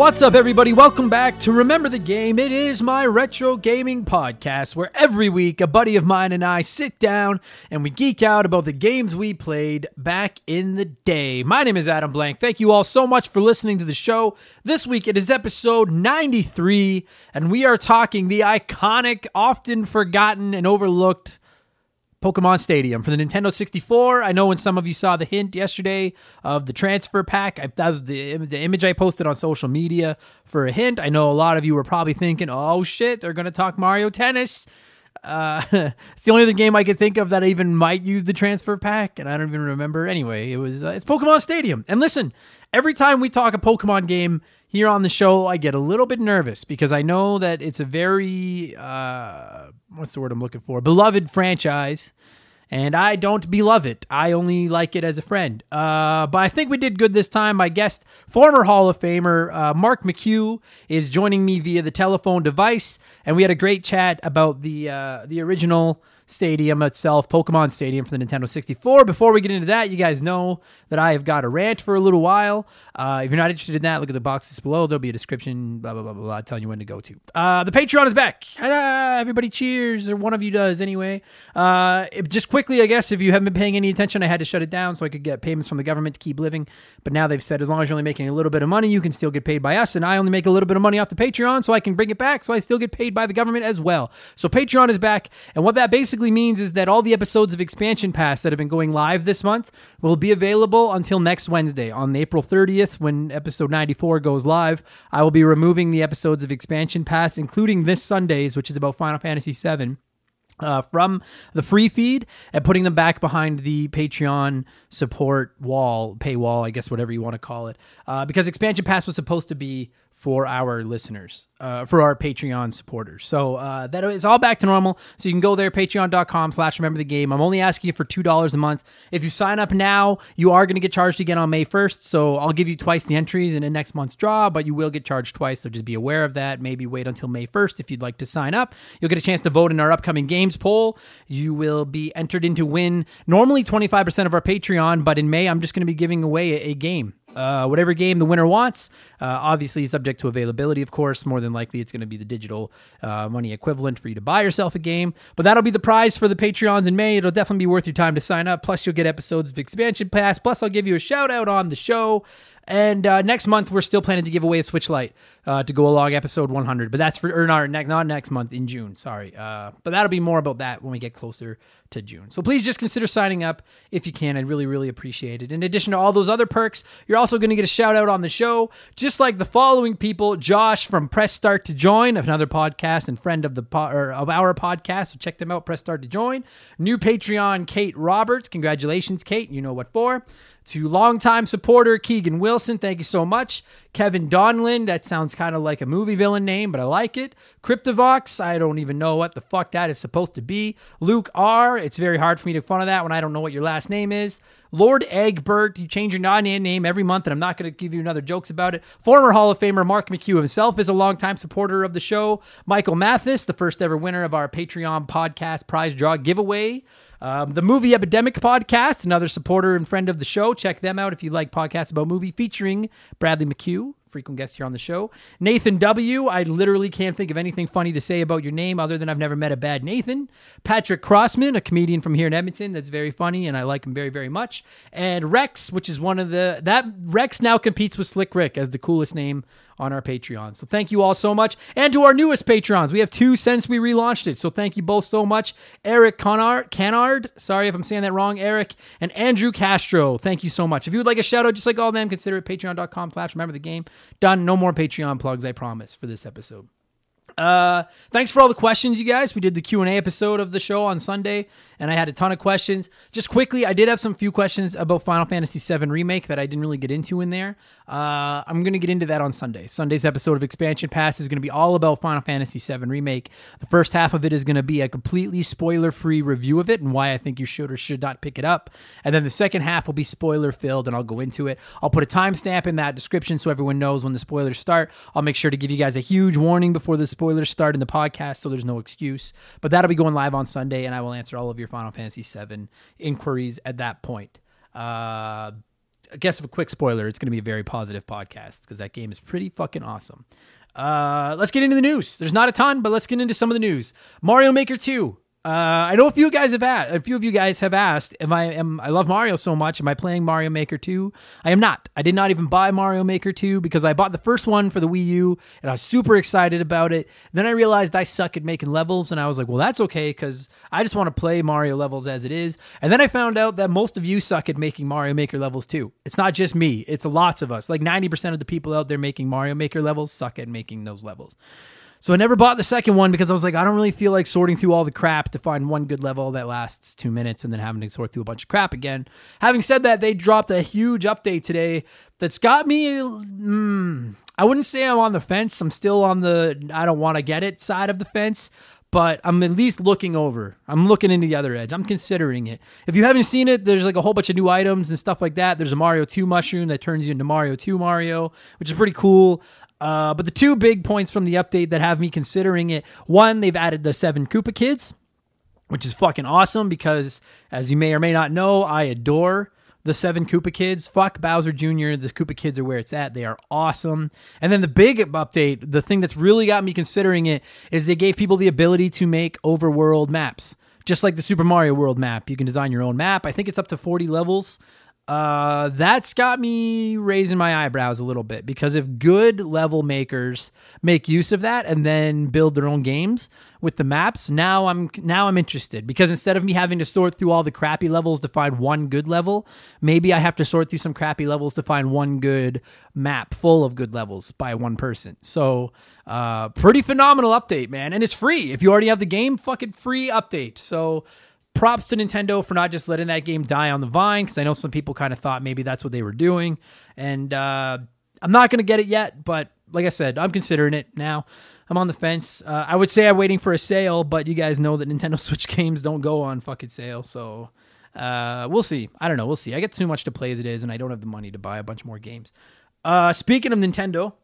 What's up, everybody? Welcome back to Remember the Game. It is my retro gaming podcast where every week a buddy of mine and I sit down and we geek out about the games we played back in the day. My name is Adam Blank. Thank you all so much for listening to the show. This week it is episode 93, and we are talking the iconic, often forgotten, and overlooked Pokemon Stadium for the Nintendo 64. I know when some of you saw the hint yesterday of the transfer pack, I, that was the the image I posted on social media for a hint. I know a lot of you were probably thinking, "Oh shit, they're going to talk Mario Tennis." Uh, it's the only other game I could think of that I even might use the transfer pack, and I don't even remember. Anyway, it was uh, it's Pokemon Stadium. And listen, every time we talk a Pokemon game here on the show, I get a little bit nervous because I know that it's a very uh, what's the word I'm looking for? Beloved franchise. And I don't beloved it. I only like it as a friend. Uh, but I think we did good this time. My guest, former Hall of Famer uh, Mark McHugh, is joining me via the telephone device, and we had a great chat about the uh, the original stadium itself, Pokemon Stadium for the Nintendo 64. Before we get into that, you guys know that I have got a rant for a little while. Uh, if you're not interested in that, look at the boxes below. There'll be a description, blah, blah, blah, blah, blah telling you when to go to. Uh, the Patreon is back. everybody cheers, or one of you does anyway. Uh, it, just quickly, I guess, if you haven't been paying any attention, I had to shut it down so I could get payments from the government to keep living. But now they've said as long as you're only making a little bit of money, you can still get paid by us. And I only make a little bit of money off the Patreon, so I can bring it back. So I still get paid by the government as well. So Patreon is back. And what that basically means is that all the episodes of Expansion Pass that have been going live this month will be available until next Wednesday on April 30th when episode 94 goes live. I will be removing the episodes of Expansion Pass, including this Sunday's, which is about Final Fantasy VII. Uh, from the free feed and putting them back behind the Patreon support wall, paywall, I guess, whatever you want to call it. Uh, because Expansion Pass was supposed to be for our listeners, uh, for our Patreon supporters. So uh, that is all back to normal. So you can go there, patreon.com slash remember the game. I'm only asking you for $2 a month. If you sign up now, you are going to get charged again on May 1st. So I'll give you twice the entries in the next month's draw, but you will get charged twice. So just be aware of that. Maybe wait until May 1st if you'd like to sign up. You'll get a chance to vote in our upcoming games poll. You will be entered into win normally 25% of our Patreon, but in May, I'm just going to be giving away a, a game uh, whatever game the winner wants. Uh, obviously, subject to availability, of course. More than likely, it's going to be the digital uh, money equivalent for you to buy yourself a game. But that'll be the prize for the Patreons in May. It'll definitely be worth your time to sign up. Plus, you'll get episodes of Expansion Pass. Plus, I'll give you a shout out on the show. And uh, next month, we're still planning to give away a Switch Lite uh, to go along episode 100. But that's for, or not, not next month, in June. Sorry. Uh, but that'll be more about that when we get closer to June. So please just consider signing up if you can. I'd really, really appreciate it. In addition to all those other perks, you're also going to get a shout out on the show, just like the following people Josh from Press Start to Join, another podcast and friend of the po- of our podcast. So check them out, Press Start to Join. New Patreon, Kate Roberts. Congratulations, Kate. You know what for. To longtime supporter Keegan Wilson, thank you so much. Kevin Donlin, that sounds kind of like a movie villain name, but I like it. Cryptovox, I don't even know what the fuck that is supposed to be. Luke R, it's very hard for me to fun of that when I don't know what your last name is. Lord Egbert, you change your non name every month, and I'm not going to give you another jokes about it. Former Hall of Famer Mark McHugh himself is a longtime supporter of the show. Michael Mathis, the first ever winner of our Patreon podcast prize draw giveaway. Um, the Movie Epidemic podcast, another supporter and friend of the show. Check them out if you like podcasts about movie featuring Bradley McHugh frequent guest here on the show. Nathan W. I literally can't think of anything funny to say about your name other than I've never met a bad Nathan. Patrick Crossman, a comedian from here in Edmonton that's very funny and I like him very, very much. And Rex, which is one of the that Rex now competes with Slick Rick as the coolest name on our Patreon. So thank you all so much. And to our newest patrons, we have two since we relaunched it. So thank you both so much. Eric Canard, Canard, sorry if I'm saying that wrong, Eric, and Andrew Castro. Thank you so much. If you would like a shout out, just like all of them, consider it patreon.com slash remember the game. Done. No more Patreon plugs, I promise, for this episode. Uh, thanks for all the questions, you guys. We did the Q and A episode of the show on Sunday, and I had a ton of questions. Just quickly, I did have some few questions about Final Fantasy VII Remake that I didn't really get into in there. Uh, I'm going to get into that on Sunday. Sunday's episode of Expansion Pass is going to be all about Final Fantasy VII Remake. The first half of it is going to be a completely spoiler free review of it and why I think you should or should not pick it up. And then the second half will be spoiler filled, and I'll go into it. I'll put a timestamp in that description so everyone knows when the spoilers start. I'll make sure to give you guys a huge warning before the spoilers start in the podcast so there's no excuse. But that'll be going live on Sunday, and I will answer all of your Final Fantasy VII inquiries at that point. Uh, I guess of a quick spoiler, it's going to be a very positive podcast because that game is pretty fucking awesome. Uh, let's get into the news. There's not a ton, but let's get into some of the news. Mario Maker 2 uh, I know a few guys have asked. A few of you guys have asked, "Am I am I love Mario so much? Am I playing Mario Maker 2?" I am not. I did not even buy Mario Maker 2 because I bought the first one for the Wii U and I was super excited about it. Then I realized I suck at making levels, and I was like, "Well, that's okay because I just want to play Mario levels as it is." And then I found out that most of you suck at making Mario Maker levels too. It's not just me; it's lots of us. Like ninety percent of the people out there making Mario Maker levels suck at making those levels. So I never bought the second one because I was like, I don't really feel like sorting through all the crap to find one good level that lasts two minutes and then having to sort through a bunch of crap again. Having said that, they dropped a huge update today that's got me. Mm, I wouldn't say I'm on the fence. I'm still on the I don't want to get it side of the fence, but I'm at least looking over. I'm looking into the other edge. I'm considering it. If you haven't seen it, there's like a whole bunch of new items and stuff like that. There's a Mario 2 mushroom that turns you into Mario 2 Mario, which is pretty cool. Uh, but the two big points from the update that have me considering it one, they've added the seven Koopa Kids, which is fucking awesome because, as you may or may not know, I adore the seven Koopa Kids. Fuck Bowser Jr. The Koopa Kids are where it's at. They are awesome. And then the big update, the thing that's really got me considering it, is they gave people the ability to make overworld maps. Just like the Super Mario World map, you can design your own map. I think it's up to 40 levels. Uh, that's got me raising my eyebrows a little bit because if good level makers make use of that and then build their own games with the maps, now I'm now I'm interested because instead of me having to sort through all the crappy levels to find one good level, maybe I have to sort through some crappy levels to find one good map full of good levels by one person. So, uh, pretty phenomenal update, man, and it's free. If you already have the game, fucking free update. So props to Nintendo for not just letting that game die on the vine because I know some people kind of thought maybe that's what they were doing. And uh, I'm not going to get it yet, but like I said, I'm considering it now. I'm on the fence. Uh, I would say I'm waiting for a sale, but you guys know that Nintendo Switch games don't go on fucking sale. So uh, we'll see. I don't know. We'll see. I get too much to play as it is, and I don't have the money to buy a bunch more games. Uh, speaking of Nintendo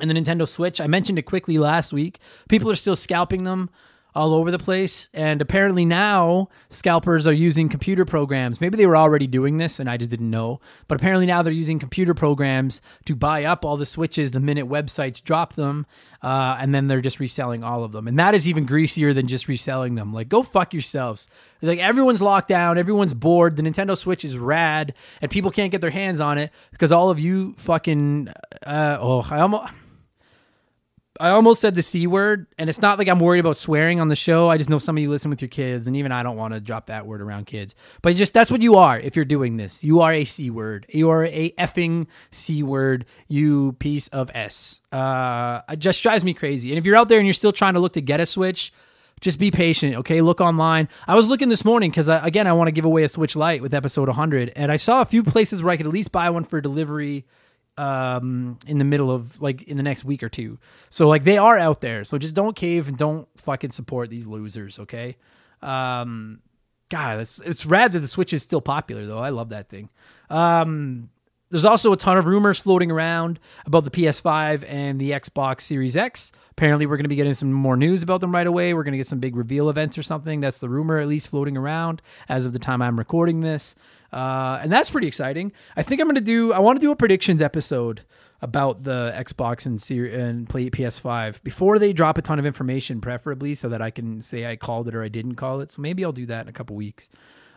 and the Nintendo Switch, I mentioned it quickly last week. People are still scalping them all over the place. And apparently now scalpers are using computer programs. Maybe they were already doing this and I just didn't know. But apparently now they're using computer programs to buy up all the switches the minute websites drop them. Uh, and then they're just reselling all of them. And that is even greasier than just reselling them. Like, go fuck yourselves. Like, everyone's locked down, everyone's bored. The Nintendo Switch is rad, and people can't get their hands on it because all of you fucking. Uh, oh, I almost. I almost said the C word, and it's not like I'm worried about swearing on the show. I just know some of you listen with your kids, and even I don't want to drop that word around kids. But just that's what you are if you're doing this. You are a C word. You are a effing C word, you piece of S. Uh, it just drives me crazy. And if you're out there and you're still trying to look to get a Switch, just be patient, okay? Look online. I was looking this morning because, again, I want to give away a Switch Lite with episode 100, and I saw a few places where I could at least buy one for delivery um in the middle of like in the next week or two. So like they are out there. So just don't cave and don't fucking support these losers, okay? Um God, it's it's rad that the Switch is still popular though. I love that thing. Um there's also a ton of rumors floating around about the PS5 and the Xbox Series X. Apparently, we're going to be getting some more news about them right away. We're going to get some big reveal events or something. That's the rumor, at least floating around as of the time I'm recording this. Uh, and that's pretty exciting. I think I'm going to do, I want to do a predictions episode about the Xbox and, and play PS5 before they drop a ton of information, preferably so that I can say I called it or I didn't call it. So maybe I'll do that in a couple weeks.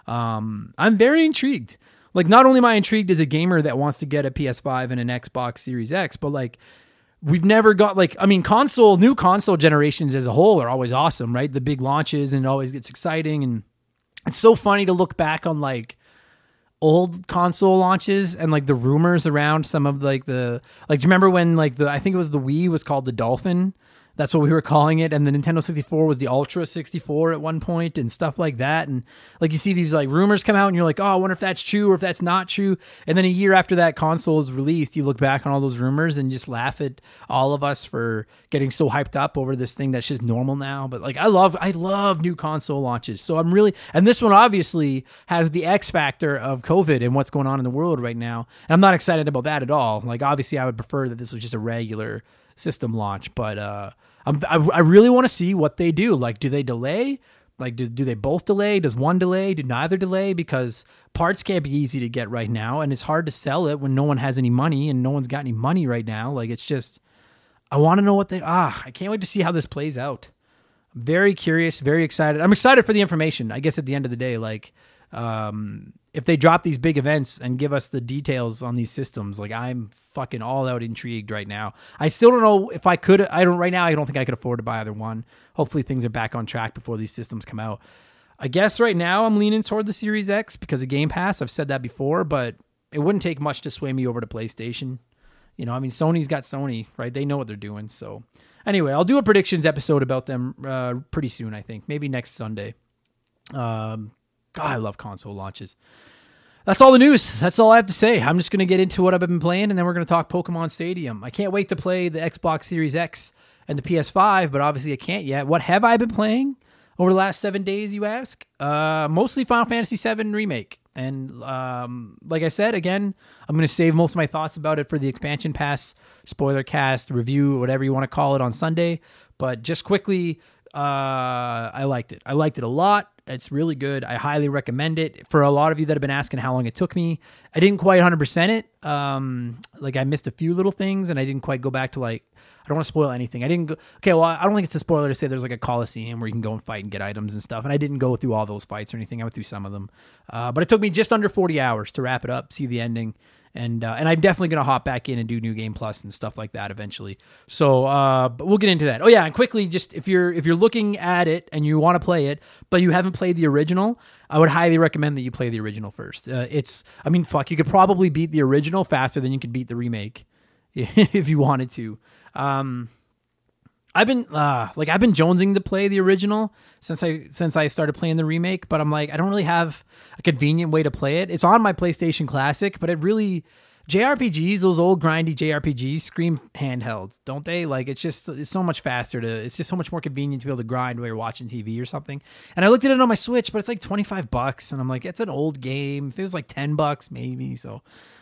Um, I'm very intrigued. Like, not only am I intrigued as a gamer that wants to get a PS5 and an Xbox Series X, but like, we've never got like I mean console new console generations as a whole are always awesome, right? The big launches and it always gets exciting and it's so funny to look back on like old console launches and like the rumors around some of like the like do you remember when like the I think it was the Wii was called the Dolphin that's what we were calling it. And the Nintendo 64 was the Ultra 64 at one point and stuff like that. And like you see these like rumors come out and you're like, oh, I wonder if that's true or if that's not true. And then a year after that console is released, you look back on all those rumors and just laugh at all of us for getting so hyped up over this thing that's just normal now. But like I love I love new console launches. So I'm really and this one obviously has the X factor of COVID and what's going on in the world right now. And I'm not excited about that at all. Like obviously I would prefer that this was just a regular system launch, but uh I, I really want to see what they do. Like, do they delay? Like, do, do they both delay? Does one delay? Do neither delay? Because parts can't be easy to get right now, and it's hard to sell it when no one has any money and no one's got any money right now. Like, it's just, I want to know what they. Ah, I can't wait to see how this plays out. I'm very curious, very excited. I'm excited for the information. I guess at the end of the day, like, um, if they drop these big events and give us the details on these systems, like I'm fucking all out intrigued right now. I still don't know if I could. I don't right now. I don't think I could afford to buy either one. Hopefully things are back on track before these systems come out. I guess right now I'm leaning toward the Series X because of Game Pass. I've said that before, but it wouldn't take much to sway me over to PlayStation. You know, I mean, Sony's got Sony, right? They know what they're doing. So, anyway, I'll do a predictions episode about them uh, pretty soon. I think maybe next Sunday. Um, God, I love console launches. That's all the news. That's all I have to say. I'm just going to get into what I've been playing, and then we're going to talk Pokemon Stadium. I can't wait to play the Xbox Series X and the PS5, but obviously I can't yet. What have I been playing over the last seven days, you ask? Uh, mostly Final Fantasy VII Remake. And um, like I said, again, I'm going to save most of my thoughts about it for the expansion pass, spoiler cast, review, whatever you want to call it on Sunday. But just quickly, uh, I liked it. I liked it a lot. It's really good. I highly recommend it. For a lot of you that have been asking how long it took me, I didn't quite 100% it. Um, like I missed a few little things and I didn't quite go back to like, I don't want to spoil anything. I didn't go, okay, well, I don't think it's a spoiler to say there's like a Coliseum where you can go and fight and get items and stuff. And I didn't go through all those fights or anything. I went through some of them. Uh, but it took me just under 40 hours to wrap it up, see the ending and uh, and I'm definitely gonna hop back in and do new game plus and stuff like that eventually. So, uh, but we'll get into that. Oh yeah, and quickly, just if you're if you're looking at it and you want to play it, but you haven't played the original, I would highly recommend that you play the original first. Uh, it's, I mean, fuck, you could probably beat the original faster than you could beat the remake if you wanted to. Um, I've been uh, like I've been jonesing to play the original since I since I started playing the remake, but I'm like I don't really have a convenient way to play it. It's on my PlayStation Classic, but it really JRPGs, those old grindy JRPGs, scream handheld, don't they? Like it's just it's so much faster to it's just so much more convenient to be able to grind while you're watching TV or something. And I looked at it on my Switch, but it's like 25 bucks and I'm like it's an old game. If it was like 10 bucks maybe, so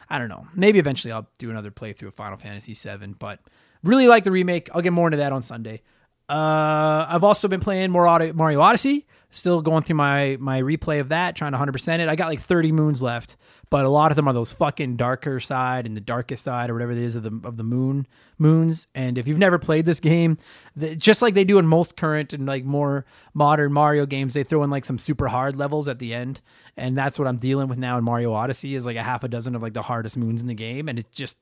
I don't know. Maybe eventually I'll do another playthrough of Final Fantasy 7, but Really like the remake. I'll get more into that on Sunday. Uh, I've also been playing more Mario Odyssey. Still going through my my replay of that, trying to 100% it. I got like 30 moons left, but a lot of them are those fucking darker side and the darkest side or whatever it is of the of the moon moons. And if you've never played this game, the, just like they do in most current and like more modern Mario games, they throw in like some super hard levels at the end, and that's what I'm dealing with now in Mario Odyssey is like a half a dozen of like the hardest moons in the game, and it just.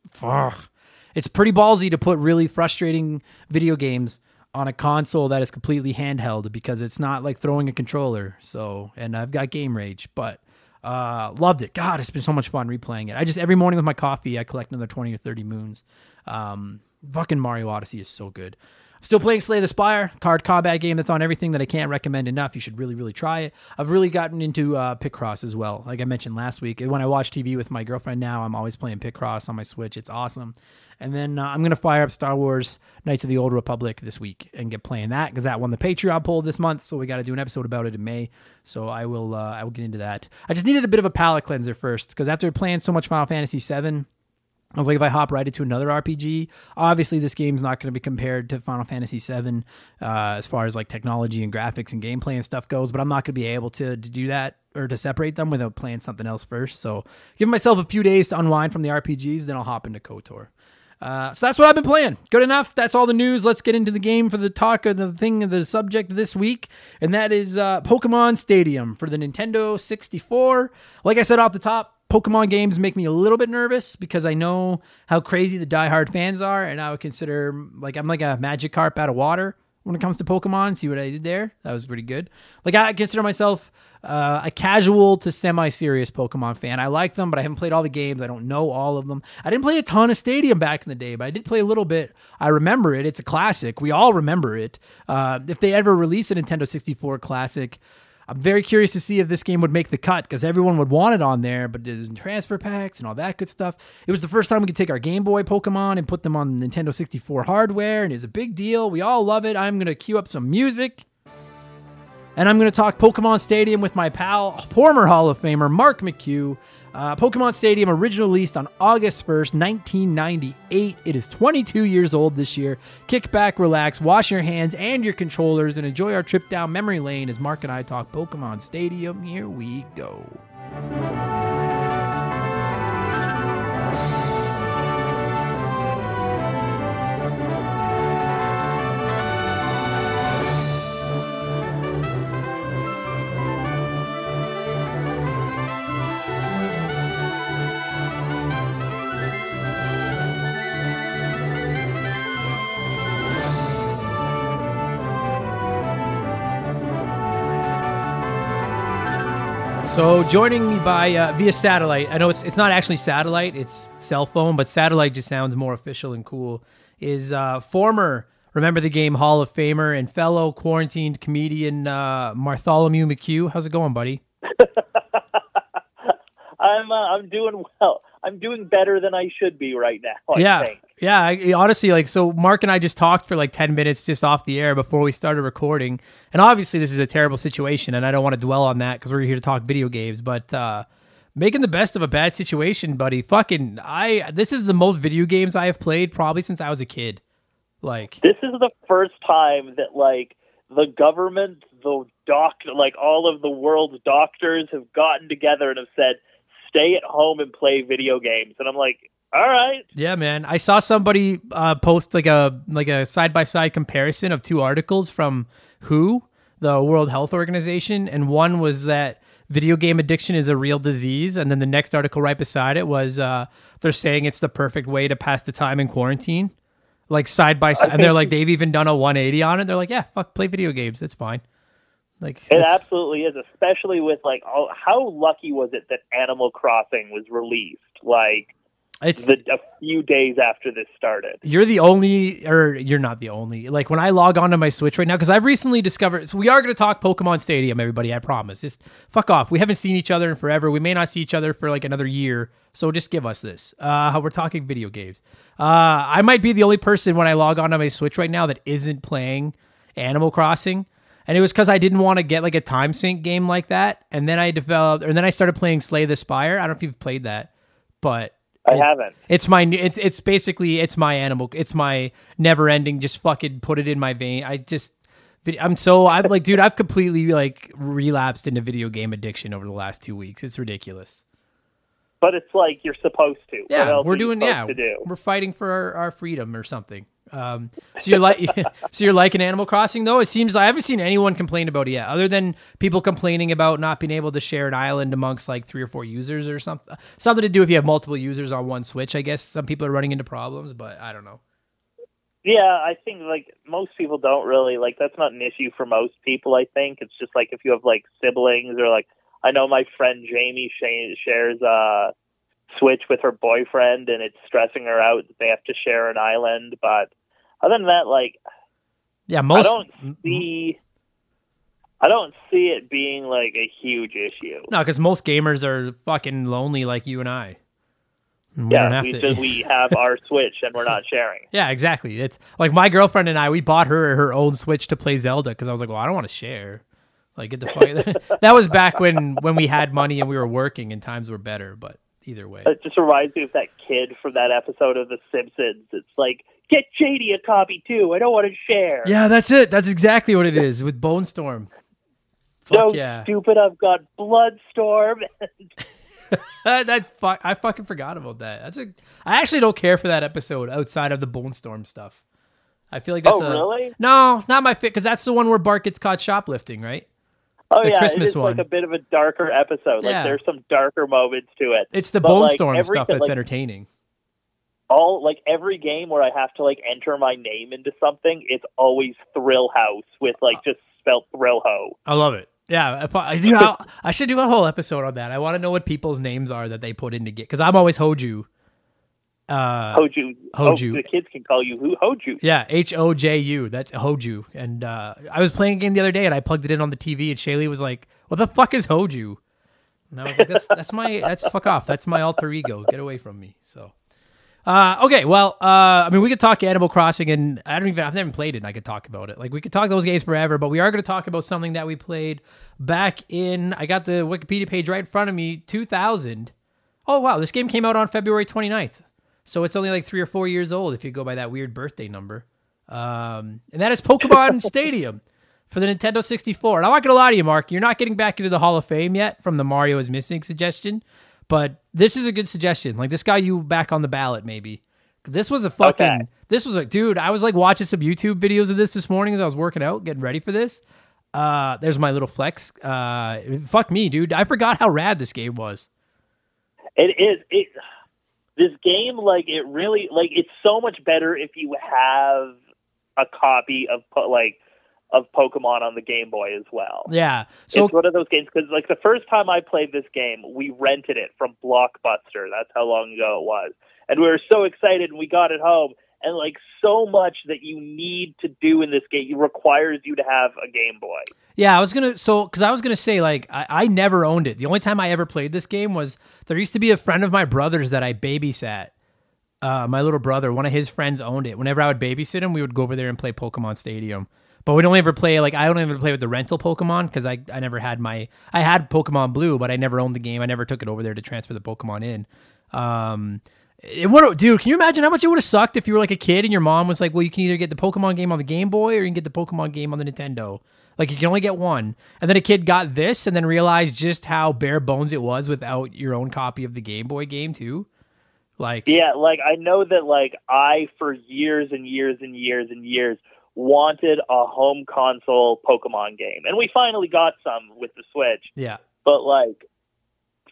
It's pretty ballsy to put really frustrating video games on a console that is completely handheld because it's not like throwing a controller. So, and I've got game rage, but uh, loved it. God, it's been so much fun replaying it. I just every morning with my coffee, I collect another twenty or thirty moons. Um, fucking Mario Odyssey is so good. Still playing Slay the Spire, card combat game that's on everything that I can't recommend enough. You should really, really try it. I've really gotten into uh, Picross as well, like I mentioned last week. When I watch TV with my girlfriend now, I'm always playing Picross on my Switch. It's awesome. And then uh, I'm going to fire up Star Wars Knights of the Old Republic this week and get playing that because that won the Patreon poll this month. So we got to do an episode about it in May. So I will uh, I will get into that. I just needed a bit of a palate cleanser first because after playing so much Final Fantasy VII, I was like, if I hop right into another RPG, obviously this game's not going to be compared to Final Fantasy VII uh, as far as like technology and graphics and gameplay and stuff goes. But I'm not going to be able to, to do that or to separate them without playing something else first. So give myself a few days to unwind from the RPGs, then I'll hop into KOTOR. Uh, so that's what I've been playing. Good enough. That's all the news. Let's get into the game for the talk of the thing of the subject this week, and that is uh, Pokemon Stadium for the Nintendo 64. Like I said off the top, Pokemon games make me a little bit nervous because I know how crazy the diehard fans are, and I would consider like I'm like a magic carp out of water when it comes to Pokemon. See what I did there? That was pretty good. Like I consider myself uh, a casual to semi-serious Pokemon fan. I like them, but I haven't played all the games. I don't know all of them. I didn't play a ton of Stadium back in the day, but I did play a little bit. I remember it. It's a classic. We all remember it. Uh, if they ever release a Nintendo 64 classic, I'm very curious to see if this game would make the cut because everyone would want it on there, but there's transfer packs and all that good stuff. It was the first time we could take our Game Boy Pokemon and put them on Nintendo 64 hardware, and it was a big deal. We all love it. I'm going to cue up some music. And I'm going to talk Pokemon Stadium with my pal, former Hall of Famer Mark McHugh. Uh, Pokemon Stadium originally released on August 1st, 1998. It is 22 years old this year. Kick back, relax, wash your hands and your controllers, and enjoy our trip down memory lane as Mark and I talk Pokemon Stadium. Here we go. So joining me by uh, via satellite, I know it's it's not actually satellite, it's cell phone, but satellite just sounds more official and cool. Is uh, former Remember the Game Hall of Famer and fellow quarantined comedian uh, Bartholomew McHugh. How's it going, buddy? I'm uh, I'm doing well. I'm doing better than I should be right now. I yeah, think. Yeah. I, honestly, like, so Mark and I just talked for like ten minutes just off the air before we started recording, and obviously this is a terrible situation, and I don't want to dwell on that because we're here to talk video games, but. uh Making the best of a bad situation, buddy. Fucking, I. This is the most video games I have played probably since I was a kid. Like, This is the first time that like the government, the doctor, like all of the world's doctors have gotten together and have said, "Stay at home and play video games." And I'm like, "All right." Yeah, man. I saw somebody uh, post like a like a side by side comparison of two articles from WHO, the World Health Organization, and one was that video game addiction is a real disease, and then the next article right beside it was uh, they're saying it's the perfect way to pass the time in quarantine, like side by side. And they're like they've even done a 180 on it. They're like, yeah, fuck, play video games, it's fine. Like It absolutely is, especially with like all, how lucky was it that Animal Crossing was released like it's the, a few days after this started. You're the only, or you're not the only. Like when I log onto my Switch right now, because I've recently discovered. So we are going to talk Pokemon Stadium, everybody. I promise. Just fuck off. We haven't seen each other in forever. We may not see each other for like another year. So just give us this. Uh, how we're talking video games. Uh, I might be the only person when I log onto my Switch right now that isn't playing Animal Crossing. And it was because I didn't want to get like a time sink game like that. And then I developed, or then I started playing Slay the Spire. I don't know if you've played that, but I haven't. it's my it's it's basically it's my animal. It's my never ending. Just fucking put it in my vein. I just I'm so I'm like, dude, I've completely like relapsed into video game addiction over the last two weeks. It's ridiculous. But it's like you're supposed to. Yeah, we're doing. Yeah, to do? we're fighting for our, our freedom or something. Um, so you're like, so you're liking Animal Crossing though. It seems I haven't seen anyone complain about it yet, other than people complaining about not being able to share an island amongst like three or four users or something. Something to do if you have multiple users on one Switch. I guess some people are running into problems, but I don't know. Yeah, I think like most people don't really like that's not an issue for most people. I think it's just like if you have like siblings or like I know my friend Jamie shares a Switch with her boyfriend and it's stressing her out that they have to share an island. But other than that, like Yeah, most. I don't mm-hmm. see, I don't see it being like a huge issue. No, because most gamers are fucking lonely like you and I. We don't yeah, have we, to. we have our Switch and we're not sharing. Yeah, exactly. It's like my girlfriend and I. We bought her her own Switch to play Zelda because I was like, well, I don't want to share. Like, get the fuck. that was back when when we had money and we were working and times were better. But either way, It just reminds me of that kid from that episode of The Simpsons. It's like, get JD a copy too. I don't want to share. yeah, that's it. That's exactly what it is with Bone Storm. Fuck so yeah, stupid. I've got Bloodstorm. that. I fucking forgot about that. That's a. I actually don't care for that episode outside of the Bone Storm stuff. I feel like that's oh, a really? no, not my fit because that's the one where Bart gets caught shoplifting, right? Oh, The yeah. Christmas it is one. like a bit of a darker episode. Yeah. Like there's some darker moments to it. It's the But, Bone like, Storm stuff that's like, entertaining. all like every game where I have to like enter my name into something, it's always Thrill House with like just spelled Thrill Ho. I love it. Yeah, I, you know, I should do a whole episode on that. I want to know what people's names are that they put in to get because I'm always Hoju. Uh, Hoju. Hoju. Oh, the kids can call you who? Hoju. yeah, H O J U. That's Hoju. And uh, I was playing a game the other day and I plugged it in on the TV and Shaylee was like, "What the fuck is Hoju?" And I was like, "That's that's my that's fuck off. That's my alter ego. Get away from me." So, Uh, okay, well, uh, I mean, we could talk Animal Crossing, and I don't even, I've never played it, and I could talk about it. Like, we could talk those games forever, but we are going to talk about something that we played back in, I got the Wikipedia page right in front of me, 2000. Oh, wow, this game came out on February 29th. So it's only like three or four years old if you go by that weird birthday number. Um, and that is Pokemon Stadium for the Nintendo 64. And I'm not going to lie to you, Mark, you're not getting back into the Hall of Fame yet from the Mario is missing suggestion. But this is a good suggestion. Like this got you back on the ballot, maybe. This was a fucking. Okay. This was a dude. I was like watching some YouTube videos of this this morning as I was working out, getting ready for this. Uh, there's my little flex. Uh, fuck me, dude. I forgot how rad this game was. It is it. This game, like it really, like it's so much better if you have a copy of like of Pokemon on the Game Boy as well. Yeah. So it's one of those games because like the first time I played this game, we rented it from Blockbuster. That's how long ago it was, and we were so excited and we got it home. And like so much that you need to do in this game it requires you to have a Game Boy. Yeah, I was gonna so because I was gonna say like I, I never owned it. The only time I ever played this game was there used to be a friend of my brother's that I babysat. Uh, my little brother, one of his friends owned it. Whenever I would babysit him, we would go over there and play Pokemon Stadium. But we don't ever play like I don't even play with the rental Pokemon because I I never had my I had Pokemon Blue, but I never owned the game. I never took it over there to transfer the Pokemon in. Um, it would, dude. Can you imagine how much it would have sucked if you were like a kid and your mom was like, "Well, you can either get the Pokemon game on the Game Boy or you can get the Pokemon game on the Nintendo." Like you can only get one, and then a kid got this and then realized just how bare bones it was without your own copy of the Game Boy game too. Like, Yeah, like I know that like I for years and years and years and years wanted a home console Pokemon game. And we finally got some with the Switch. yeah, But like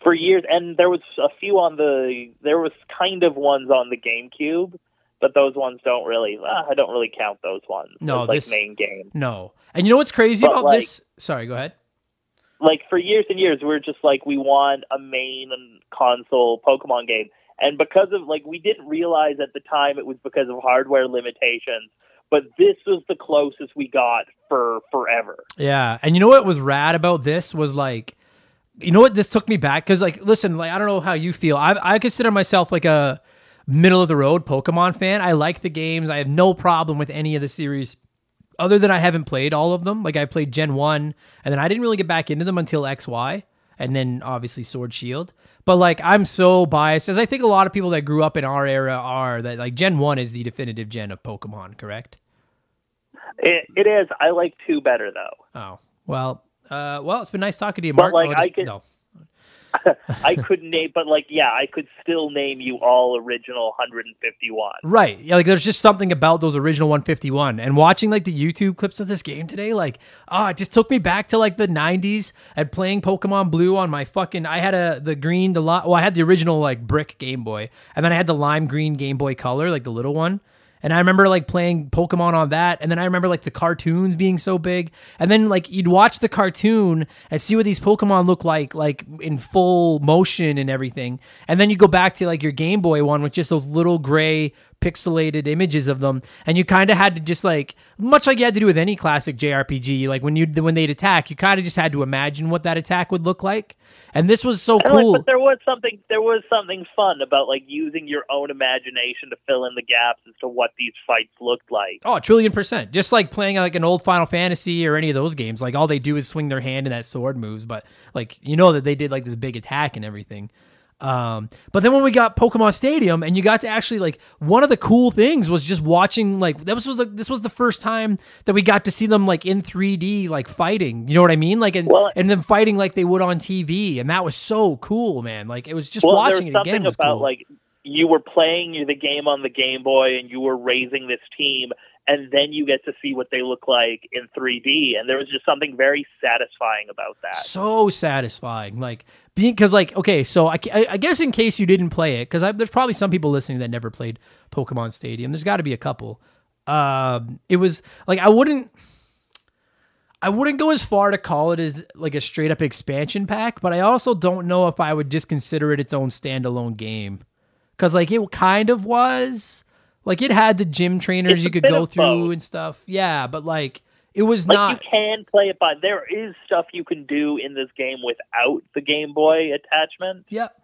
for years and there was a few on the there was kind of ones on the GameCube, but those ones don't really uh, I don't really count those ones No, as like this- main game. no. And you know what's crazy But, about like- this? Sorry, go ahead. like for years and years we're just like we want a main console pokemon game and because of like we didn't realize at the time it was because of hardware limitations but this was the closest we got for forever Yeah, and you know what was rad about this was like, you know what this took me back because like, listen, like I don't know how you feel. I I consider myself like a middle of the road Pokemon fan. I like the games. I have no problem with any of the series. Other than I haven't played all of them. Like I played Gen 1 and then I didn't really get back into them until XY and then obviously Sword Shield. But like I'm so biased as I think a lot of people that grew up in our era are that like Gen 1 is the definitive gen of Pokemon, correct? it, it is i like two better though Oh. Well, uh well, it's been nice talking to you, But, Mark. like, I'll I just- could- no. i couldn't name but like yeah i could still name you all original 151 Right. Yeah, like there's just something about those original 151. And watching like the YouTube clips of this game today, like, oh, it just took me back to like the 90s and playing Pokemon Blue on my fucking I had a the green, the lot. well, I had the original like brick Game Boy, and then I had the lime green Game Boy Color, like the little one. And I remember like playing Pokemon on that. And then I remember like the cartoons being so big. And then like you'd watch the cartoon and see what these Pokemon look like, like in full motion and everything. And then you go back to like your Game Boy one with just those little gray pixelated images of them. And you kind of had to just like, much like you had to do with any classic JRPG, like when you when they'd attack, you kind of just had to imagine what that attack would look like. And this was so And, cool. like, but there was something there was something fun about like using your own imagination to fill in the gaps as to what these fights looked like Oh, a trillion percent. Just like playing like an old Final Fantasy or any of those games. Like all they do is swing their hand and that sword moves, but like you know that they did like this big attack and everything. Um, but then when we got Pokemon Stadium and you got to actually like one of the cool things was just watching like that was the, this was the first time that we got to see them like in 3D like fighting. You know what I mean? Like and Well- and them fighting like they would on TV, and that was so cool, man. Like it was just well, watching it again was about cool. like you were playing the game on the Game Boy and you were raising this team, and then you get to see what they look like in 3D, and there was just something very satisfying about that. so satisfying like being because like okay so I, I guess in case you didn't play it because there's probably some people listening that never played pokemon stadium. There's got to be a couple. Um it was like i wouldn't i wouldn't go as far to call it as like a straight up expansion pack but i also don't know if i would just consider it its own standalone game. Because like it kind of was like it had the gym trainers It's you could go through and stuff yeah but like it was Like not you can play it by there is stuff you can do in this game without the Game Boy attachment. Yep.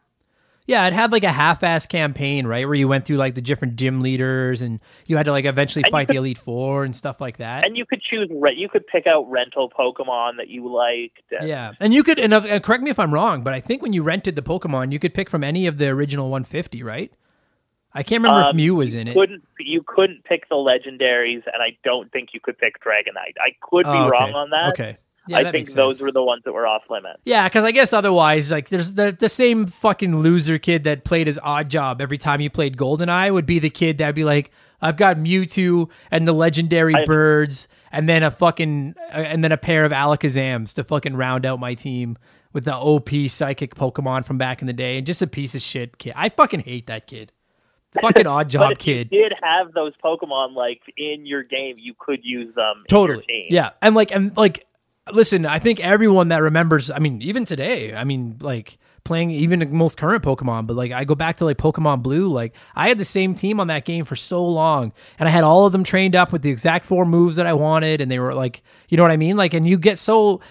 Yeah, it had like a half-ass campaign, right, where you went through like the different gym leaders, and you had to like eventually And fight could- the Elite Four and stuff like that. And you could choose. You could pick out rental Pokemon that you liked. And, yeah, and you could, and, uh, and correct me if I'm wrong, but I think when you rented the Pokemon, you could pick from any of the original 150, right? I can't remember if Um, Mew was in it. Couldn't you couldn't pick the legendaries, and I don't think you could pick Dragonite. I could be Oh, okay. wrong on that. Okay, yeah, I think those were the ones that were off limit. Yeah, because I guess otherwise, like, there's the the same fucking loser kid that played his Oddjob every time you played Goldeneye would be the kid that'd be like, I've got Mewtwo and the legendary I- birds, and then a fucking uh, and then a pair of Alakazams to fucking round out my team with the OP psychic Pokemon from back in the day, and just a piece of shit kid. I fucking hate that kid. Fucking odd But job if kid. you did have those Pokemon like in your game, you could use them. totally In your team. yeah and like and like listen i think everyone that remembers i mean even today i mean like playing even the most current pokemon but like i go back to like pokemon blue like i had the same team on that game for so long and i had all of them trained up with the exact four moves that i wanted and they were like you know what i mean like and you get so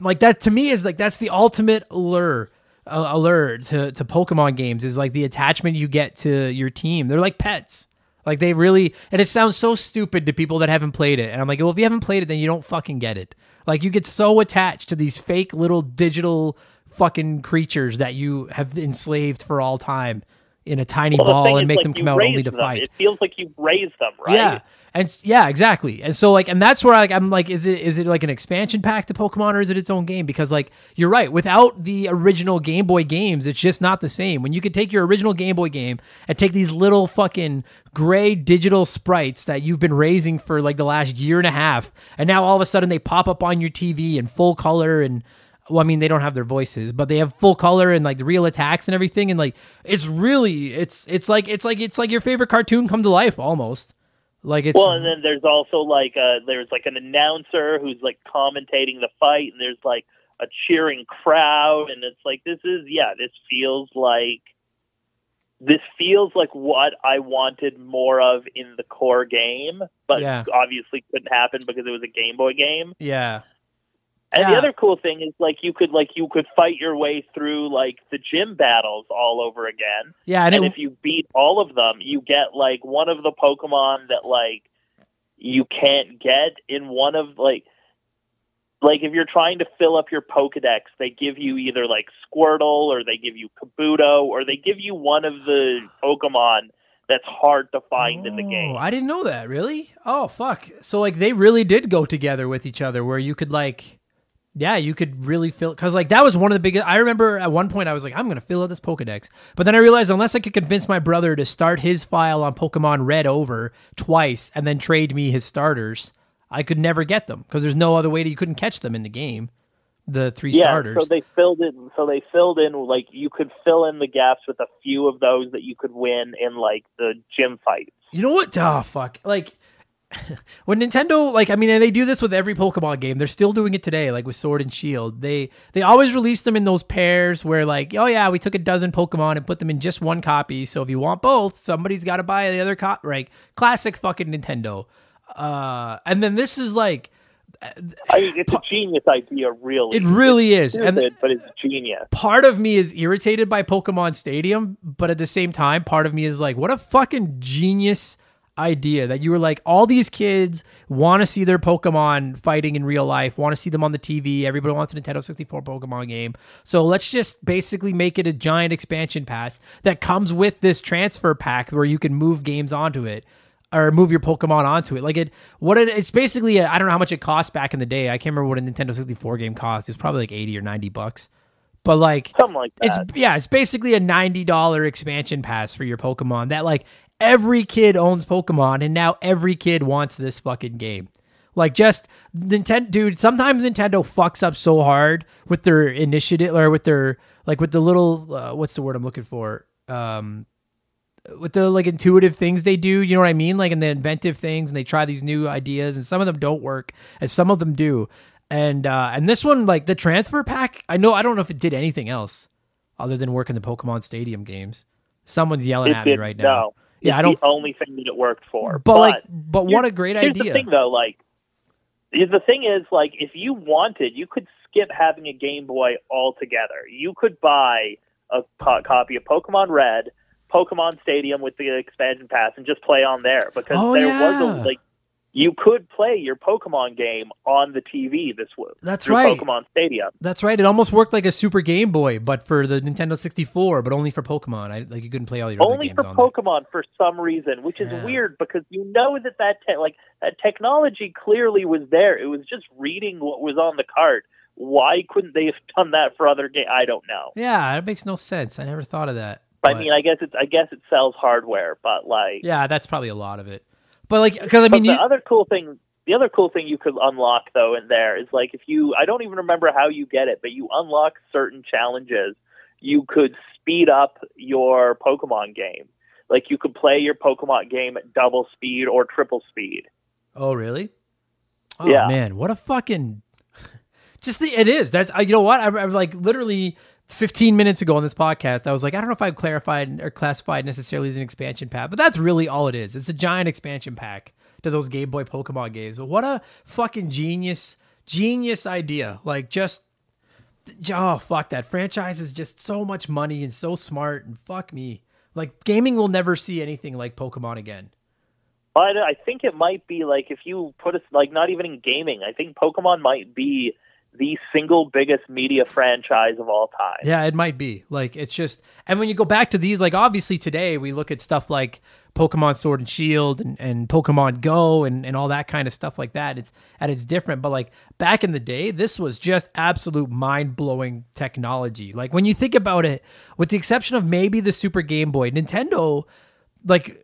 like that to me is like that's the ultimate allure uh, allure to, to pokemon games is like the attachment you get to your team they're like pets like they really, and it sounds so stupid to people that haven't played it. And I'm like, well, if you haven't played it, then you don't fucking get it. Like you get so attached to these fake little digital fucking creatures that you have enslaved for all time in a tiny Well, ball and make like, them come out only to them. fight. It feels like you raised them, right? Yeah. And yeah, exactly. And so like and that's where like I'm like is it is it like an expansion pack to Pokemon or is it its own game? Because like you're right, without the original Game Boy games, it's just not the same. When you could take your original Game Boy game and take these little fucking gray digital sprites that you've been raising for like the last year and a half and now all of a sudden they pop up on your TV in full color and well, I mean, they don't have their voices, but they have full color and like the real attacks and everything. And like, it's really, it's, it's like, it's like, it's like your favorite cartoon come to life almost. Like it's, Well, and then there's also like uh there's like an announcer who's like commentating the fight, and there's like a cheering crowd, and it's like this is yeah, this feels like this feels like what I wanted more of in the core game, but Yeah. obviously couldn't happen because it was a Game Boy game. yeah, And the other cool thing is like you could like you could fight your way through like the gym battles all over again. yeah. And, and it, if you beat all of them, you get like one of the Pokemon that like you can't get in one of like like if you're trying to fill up your Pokedex, they give you either like Squirtle or they give you Kabuto or they give you one of the Pokemon that's hard to find in the Oh, game. I didn't know that. Really? Oh fuck. So like they really did go together with each other, where you could like, yeah, you could really fill because like that was one of the biggest. I remember at one point I was like, I'm gonna fill out this Pokedex, but then I realized unless I could convince my brother to start his file on Pokemon Red over twice and then trade me his starters, I could never get them because there's no other way that you couldn't catch them in the game. The three yeah, starters. so they filled in. So they filled in like you could fill in the gaps with a few of those that you could win in like the gym fights. You know what? Oh fuck! Like when Nintendo, like I mean, and they do this with every Pokemon game. They're still doing it today, like with Sword and Shield. They they always release them in those pairs where, like, oh yeah, we took a dozen Pokemon and put them in just one copy. So if you want both, somebody's got to buy the other copy. Right? Classic fucking Nintendo. Uh, and then this is like, I mean, it's a genius idea, really. it really is, It's and. stupid, but it's genius. part of me is irritated by Pokemon Stadium, but at the same time, part of me is like, what a fucking genius idea that you were like, all these kids want to see their Pokemon fighting in real life, want to see them on the TV. Everybody wants a Nintendo 64 Pokemon game. So let's just basically make it a giant expansion pass that comes with this transfer pack where you can move games onto it. Or move your Pokemon onto it. Like it, what it, it's basically. I don't know how much it cost back in the day. I can't remember what a Nintendo 64 game cost. It was probably like eighty or ninety bucks. But like, Something like it's that. yeah, it's basically a ninety dollar expansion pass for your Pokemon. That like every kid owns Pokemon, and now every kid wants this fucking game. Like just Nintendo, dude. Sometimes Nintendo fucks up so hard with their initiative or with their like with the little uh, what's the word I'm looking for? Um, with the like intuitive things they do, you know what I mean? Like in the inventive things, and they try these new ideas, and some of them don't work, and some of them do. And uh, and this one, like the transfer pack, I know I don't know if it did anything else other than work in the Pokemon Stadium games. Someone's yelling It at me right now. No. Yeah, It's I don't. the only thing that it worked for. But, like, but what a great here's idea! the thing, though. Like, is- the thing is, like, if you wanted, you could skip having a Game Boy altogether. You could buy a co- copy of Pokemon Red, Pokemon Stadium with the expansion pass, and just play on there because Oh, there yeah. was a like you could play your Pokemon game on the TV this w- That's right. Pokemon Stadium. That's right. It almost worked like a Super Game Boy, but for the Nintendo 64, but only for Pokemon. I, like you couldn't play all your Only for on there. Pokemon for some reason, which is Yeah. weird because you know that that te- like that technology clearly was there. It was just reading what was on the card. Why couldn't they have done that for other games? I don't know. Yeah, that makes no sense. I never thought of that. But, I mean, I guess it's I guess it sells hardware, but like yeah, that's probably a lot of it. But like, because I But mean, the you, other cool thing, the other cool thing you could unlock though in there is like if you, I don't even remember how you get it, but you unlock certain challenges, you could speed up your Pokemon game. Like you could play your Pokemon game at double speed or triple speed. oh really? Oh Yeah. man, what a fucking just the it is. That's you know what I, I like literally 15 minutes ago on this podcast. I was like, I don't know if I've clarified or classified necessarily as an expansion pack, but that's really all it is. It's a giant expansion pack to those Game Boy Pokemon games. What a fucking genius, genius idea! Like just oh fuck that franchise is just so much money and so smart and fuck me. Like gaming will never see anything like Pokemon again. But I think it might be like if you put us like not even in gaming, I think Pokemon might be the single biggest media franchise of all time. Yeah, it might be. Like it's just and when you go back to these, like obviously today we look at stuff like Pokemon Sword and Shield and, and Pokemon Go and, and all that kind of stuff like that. It's and it's different. But like back in the day, this was just absolute mind blowing technology. Like when you think about it, with the exception of maybe the Super Game Boy, Nintendo, like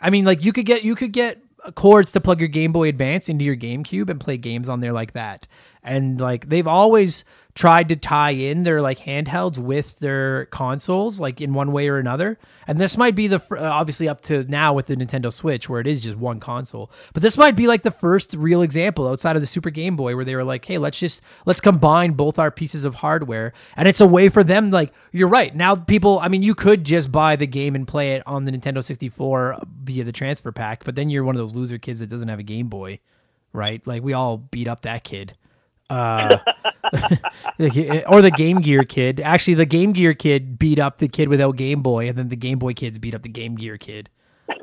I mean, like you could get you could get cords to plug your Game Boy Advance into your GameCube and play games on there like that. And like they've always tried to tie in their like handhelds with their consoles, like in one way or another. And this might be the fir- uh, obviously up to now with the Nintendo Switch where it is just one console. But this might be like the first real example outside of the Super Game Boy where they were like, "Hey, let's just let's combine both our pieces of hardware." And it's a way for them like you're right. Now people, I mean, you could just buy the game and play it on the Nintendo 64 via the transfer pack, but then you're one of those loser kids that doesn't have a Game Boy, right? Like we all beat up that kid. Uh, or the Game Gear kid. Actually, the Game Gear kid beat up the kid without Game Boy, and then the Game Boy kids beat up the Game Gear kid.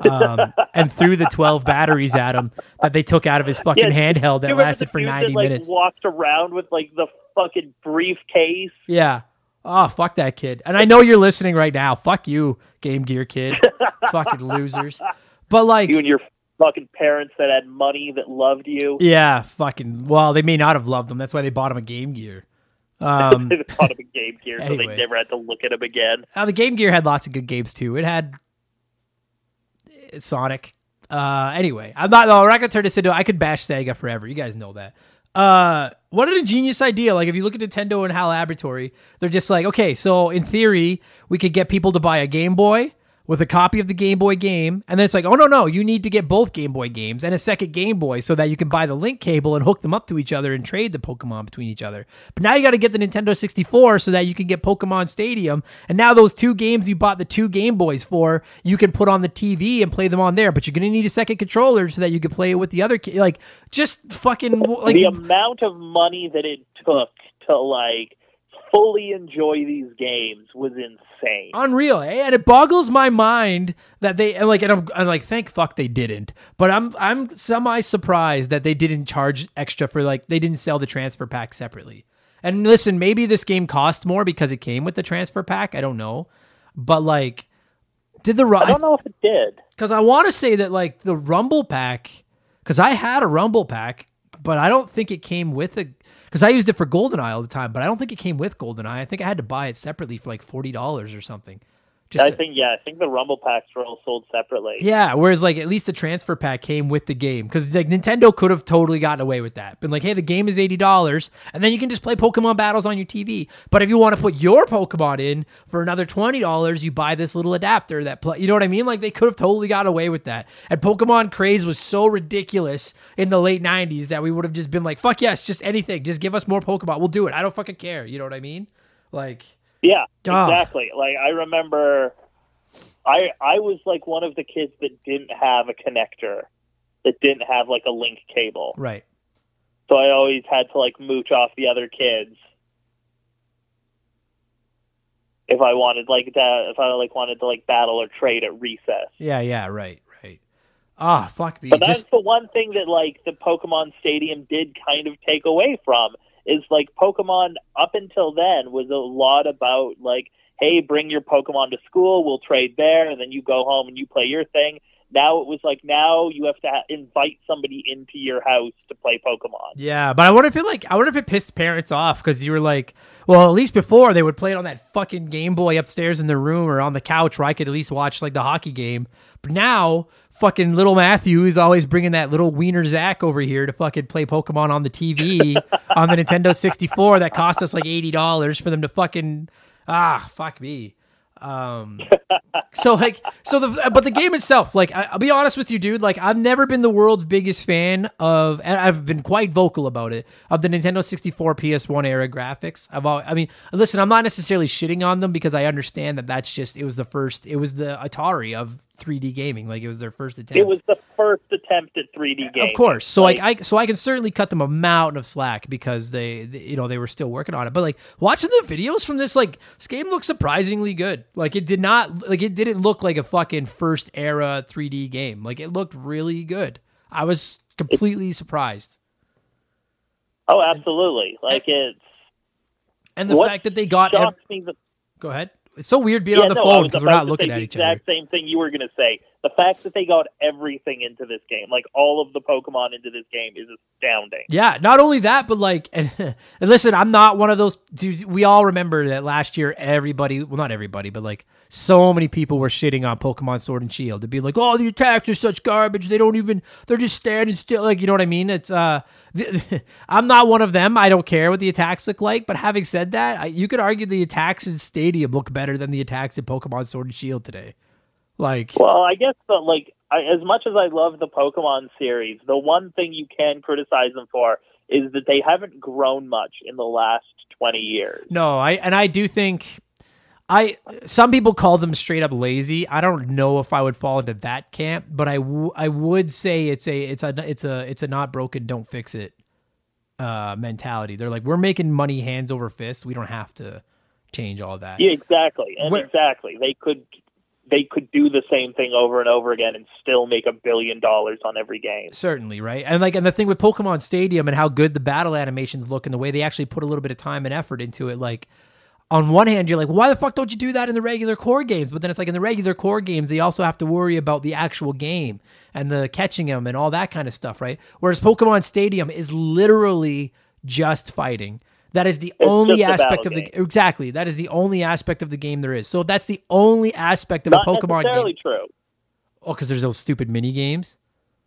Um, and threw the 12 batteries at him that they took out of his fucking Yeah, handheld that lasted for 90 that, like, minutes. Walked around with like the fucking briefcase. Yeah. Oh, fuck that kid. And I know you're listening right now. Fuck you, Game Gear kid. fucking losers. But like, You and your fucking parents that had money that loved you. yeah, fucking. Well, they may not have loved them. That's why they bought him a Game Gear. Um, they bought him a Game Gear, so they never had to look at him again. Now the Game Gear had lots of good games too. It had uh, Sonic. Uh, anyway, I'm not. No, we're not gonna turn this into. I could bash Sega forever. You guys know that. Uh, what a genius idea! Like if you look at Nintendo and HAL Laboratory, they're just like, okay, so in theory, we could get people to buy a Game Boy with a copy of the Game Boy game, and then it's like, oh no, no, you need to get both Game Boy games and a second Game Boy so that you can buy the link cable and hook them up to each other and trade the Pokemon between each other. But now you got to get the Nintendo 64 so that you can get Pokemon Stadium, and now those two games you bought the two Game Boys for, you can put on the TV and play them on there. But you're gonna need a second controller so that you can play it with the other, ki- like just fucking like the amount of money that it took to like fully enjoy these games was insane. Unreal eh? and it boggles my mind that they and like and I'm, I'm like thank fuck they didn't but i'm i'm semi surprised that they didn't charge extra for like they didn't sell the transfer pack separately and listen maybe this game cost more because it came with the transfer pack i don't know but like did the I don't know if it did. because I want to say that like the Rumble pack, because I had a Rumble pack, but I don't think it came with a. Because I used it for GoldenEye all the time, but I don't think it came with GoldenEye. I think I had to buy it separately for like forty dollars or something. Just I think yeah, I think the Rumble packs were all sold separately. yeah, whereas like at least the transfer pack came with the game because like Nintendo could have totally gotten away with that. Been like, hey, the game is eighty dollars, and then you can just play Pokemon battles on your TV. But if you want to put your Pokemon in for another twenty dollars, you buy this little adapter that play. You know what I mean? Like they could have totally got away with that. And Pokemon craze was so ridiculous in the late '90s that we would have just been like, fuck yes, just anything, just give us more Pokemon, we'll do it. I don't fucking care. You know what I mean? Like. Yeah, Ah. exactly. Like I remember, I I was like one of the kids that didn't have a connector, that didn't have like a link cable. Right. So I always had to like mooch off the other kids. if I wanted like that, if I like wanted to like battle or trade at recess. Yeah, yeah, right, right. Ah, fuck me. But that's Just the one thing that like the Pokemon Stadium did kind of take away from is like Pokemon up until then was a lot about like, hey, bring your Pokemon to school, we'll trade there, and then you go home and you play your thing. Now it was like now you have to ha- invite somebody into your house to play Pokemon. yeah, but I wonder if it like I wonder if it pissed parents off because you were like, well, at least before they would play it on that fucking Game Boy upstairs in their room or on the couch where I could at least watch like the hockey game. But now, fucking little Matthew is always bringing that little wiener Zach over here to fucking play Pokemon on the TV on the Nintendo 64 that cost us like eighty dollars for them to fucking ah fuck me. Um, so like, so the but the game itself, like, I, I'll be honest with you, dude. Like, I've never been the world's biggest fan of, and I've been quite vocal about it of the Nintendo 64, PS1 era graphics. I've, al- I mean, listen, I'm not necessarily shitting on them because I understand that that's just it was the first, it was the Atari of 3D gaming, like it was their first attempt. It was the first attempt at 3D gaming. Of course. So like, I so I can certainly cut them a mountain of slack because they, they- you know they were still working on it. But like watching the videos from this like this game looks surprisingly good. Like it did not like it didn't look like a fucking first era 3D game. Like it looked really good. I was completely surprised. oh, absolutely. Like it's And the fact that they got ev- me the go ahead. It's so weird being yeah, on the no, phone because we're not looking at each other. exact same thing you were going to say. The fact that they got everything into this game, like all of the Pokemon into this game, is astounding. Yeah, not only that, but like, and, and listen, I'm not one of those. Dude, we all remember that last year, everybody, well, not everybody, but like, so many people were shitting on Pokemon Sword and Shield to be like, oh, the attacks are such garbage. They don't even, they're just standing still. Like, you know what I mean? It's, uh, I'm not one of them. I don't care what the attacks look like. But having said that, I, you could argue the attacks in Stadium look better than the attacks in Pokemon Sword and Shield today. Like, Well, I guess the like I, as much as I love the Pokemon series, the one thing you can criticize them for is that they haven't grown much in the last twenty years. No, I and I do think I some people call them straight up lazy. I don't know if I would fall into that camp, but I, w- I would say it's a it's a it's a it's a not broken don't fix it uh mentality. They're like we're making money hands over fists. We don't have to change all that. Yeah, exactly, and Where- exactly they could they could do the same thing over and over again and still make a billion dollars on every game. Certainly, right? And like and the thing with Pokemon Stadium and how good the battle animations look and the way they actually put a little bit of time and effort into it, like on one hand, you're like, why the fuck don't you do that in the regular core games? But then it's like in the regular core games, they also have to worry about the actual game and the catching them and all that kind of stuff, right? Whereas Pokemon Stadium is literally just fighting. That is the only aspect of the exactly. That is the only aspect of the game there is. So that's the only aspect of Not a Pokemon necessarily game. true Oh, because there's those stupid mini games.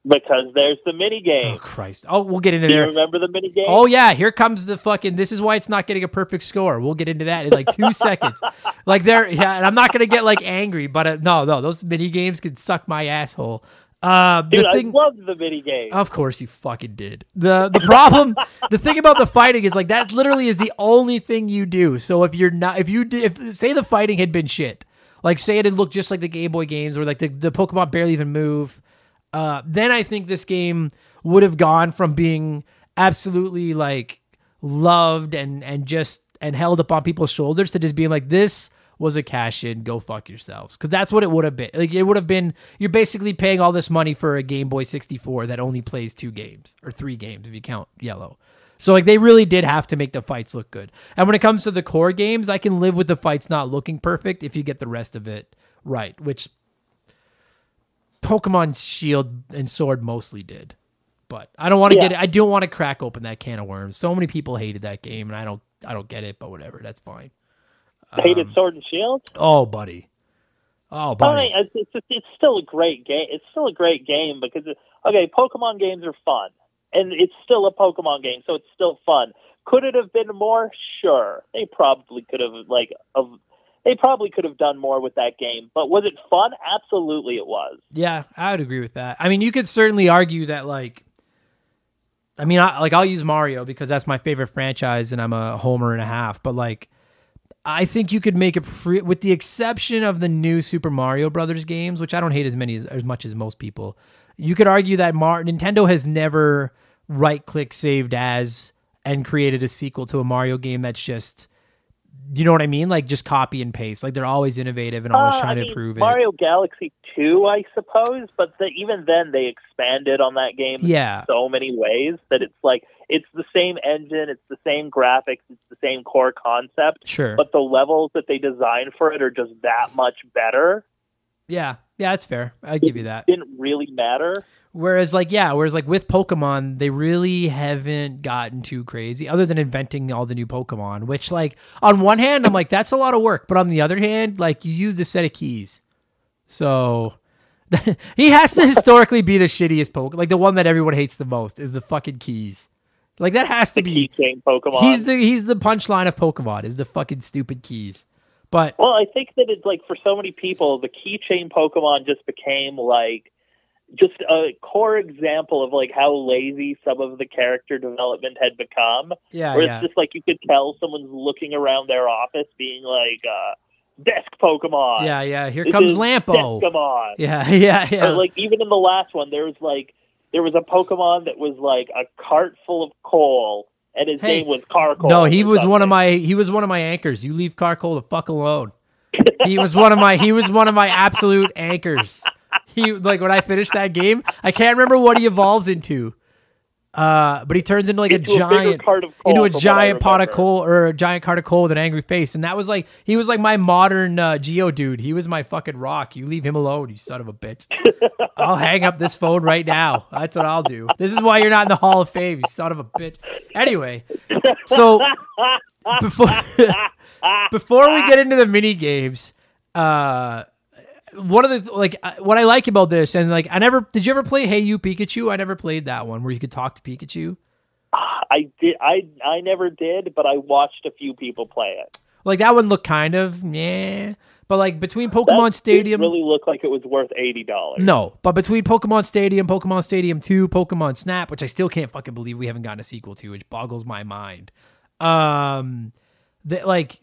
Because there's the mini game. Oh Christ! Oh, we'll get into Do you there. remember the mini game? Oh yeah, here comes the fucking. This is why it's not getting a perfect score. We'll get into that in like two seconds. Like there, yeah, and I'm not gonna get like angry, but uh, no, no, those mini games could suck my asshole. Uh, the Dude, thing, I loved the mini game. of course you fucking did. the The problem, the thing about the fighting is like that. Literally, is the only thing you do. So if you're not, if you did, if say the fighting had been shit, like say it had looked just like the Game Boy games, or like the the Pokemon barely even move, uh, then I think this game would have gone from being absolutely like loved and and just and held up on people's shoulders to just being like this was a cash in go fuck yourselves. Because that's what it would have been. Like it would have been you're basically paying all this money for a game boy 64 that only plays two games or three games if you count yellow. So like they really did have to make the fights look good. And when it comes to the core games i can live with the fights not looking perfect if you get the rest of it right which Pokemon Shield and Sword mostly did. But I don't want to Yeah. get it. I don't want to crack open that can of worms. So many people hated that game, and I don't. I don't get it. But whatever, that's fine. Hated Um, Sword and Shield. Oh, buddy. Oh, I buddy. mean, it's, it's, it's still a great game. It's still a great game because it, okay, Pokemon games are fun, and it's still a Pokemon game, so it's still fun. Could it have been more? Sure, they probably could have like of. They probably could have done more with that game, but was it fun? Absolutely, it was. Yeah, I would agree with that. I mean, you could certainly argue that, like, I mean, I, like I'll use Mario because that's my favorite franchise, and I'm a homer and a half. But like, I think you could make pre- with the exception of the new Super Mario Brothers games, which I don't hate as many as, as much as most people. You could argue that Mar- Nintendo has never right click saved as and created a sequel to a Mario game that's just you know what I mean? Like just copy and paste. Like they're always innovative and always Uh, trying I to mean, improve it. Mario Galaxy 2, I suppose, but the, even then they expanded on that game Yeah. in so many ways that it's like it's the same engine, it's the same graphics, it's the same core concept, Sure. but the levels that they designed for it are just that much better. Yeah. Yeah, that's fair. I give you that. Didn't really matter. Whereas, like, yeah, whereas like with Pokemon, they really haven't gotten too crazy, other than inventing all the new Pokemon. Which, like, on one hand, I'm like, that's a lot of work, but on the other hand, like, you use a set of keys, so he has to historically be the shittiest Pokemon. Like, the one that everyone hates the most is the fucking keys. Like, that has to The be. Pokemon. He's the he's the punchline of Pokemon is the fucking stupid keys. But Well, I think that it's like for so many people, the keychain Pokemon just became like just a core example of like how lazy some of the character development had become. yeah, where yeah. it's just like you could tell someone's looking around their office being like, uh, desk Pokemon. Yeah, yeah. Here This comes Lampo. Deskimon. Yeah, yeah, yeah. Or like even in the last one, there was like there was a Pokemon that was like a cart full of coal, and his Hey, name was Carkol. No, he was one of my he was one of my anchors. You leave Carkol the fuck alone. he was one of my he was one of my absolute anchors. He like when I finished that game, I can't remember what he evolves into. Uh, but he turns into like Into a a giant coal, into a from what I giant pot of coal or a giant cart of coal with an angry face, and that was like he was like my modern uh, Geodude. He was my fucking rock. You leave him alone, you son of a bitch. I'll hang up this phone right now. That's what I'll do. This is why you're not in the Hall of Fame, you son of a bitch. Anyway, so before before we get into the mini games, uh, one of the like what I like about this, and like I never did you ever play Hey You Pikachu? I never played that one where you could talk to Pikachu. I did. I I never did, but I watched a few people play it. Like that one looked kind of yeah, but like between That Pokemon didn't Stadium, really looked like it was worth eighty dollars. no, but between Pokemon Stadium, Pokemon Stadium Two, Pokemon Snap, which I still can't fucking believe we haven't gotten a sequel to, which boggles my mind. Um, that like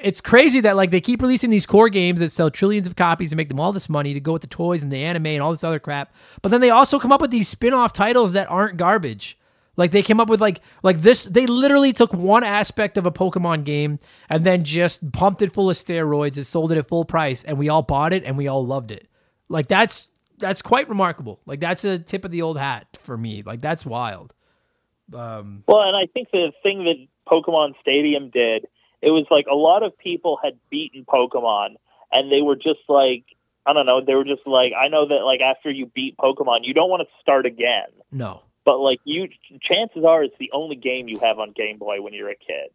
it's crazy that like they keep releasing these core games that sell trillions of copies and make them all this money to go with the toys and the anime and all this other crap. But then they also come up with these spin-off titles that aren't garbage. Like they came up with like like this they literally took one aspect of a Pokemon game and then just pumped it full of steroids and sold it at full price and we all bought it and we all loved it. Like that's that's quite remarkable. Like that's a tip of the old hat for me. Like that's wild. Um Well, and I think the thing that Pokemon Stadium did, it was like a lot of people had beaten Pokemon, and they were just like, I don't know, they were just like, I know that like after you beat Pokemon, you don't want to start again, no. but like you, chances are it's the only game you have on Game Boy when you're a kid.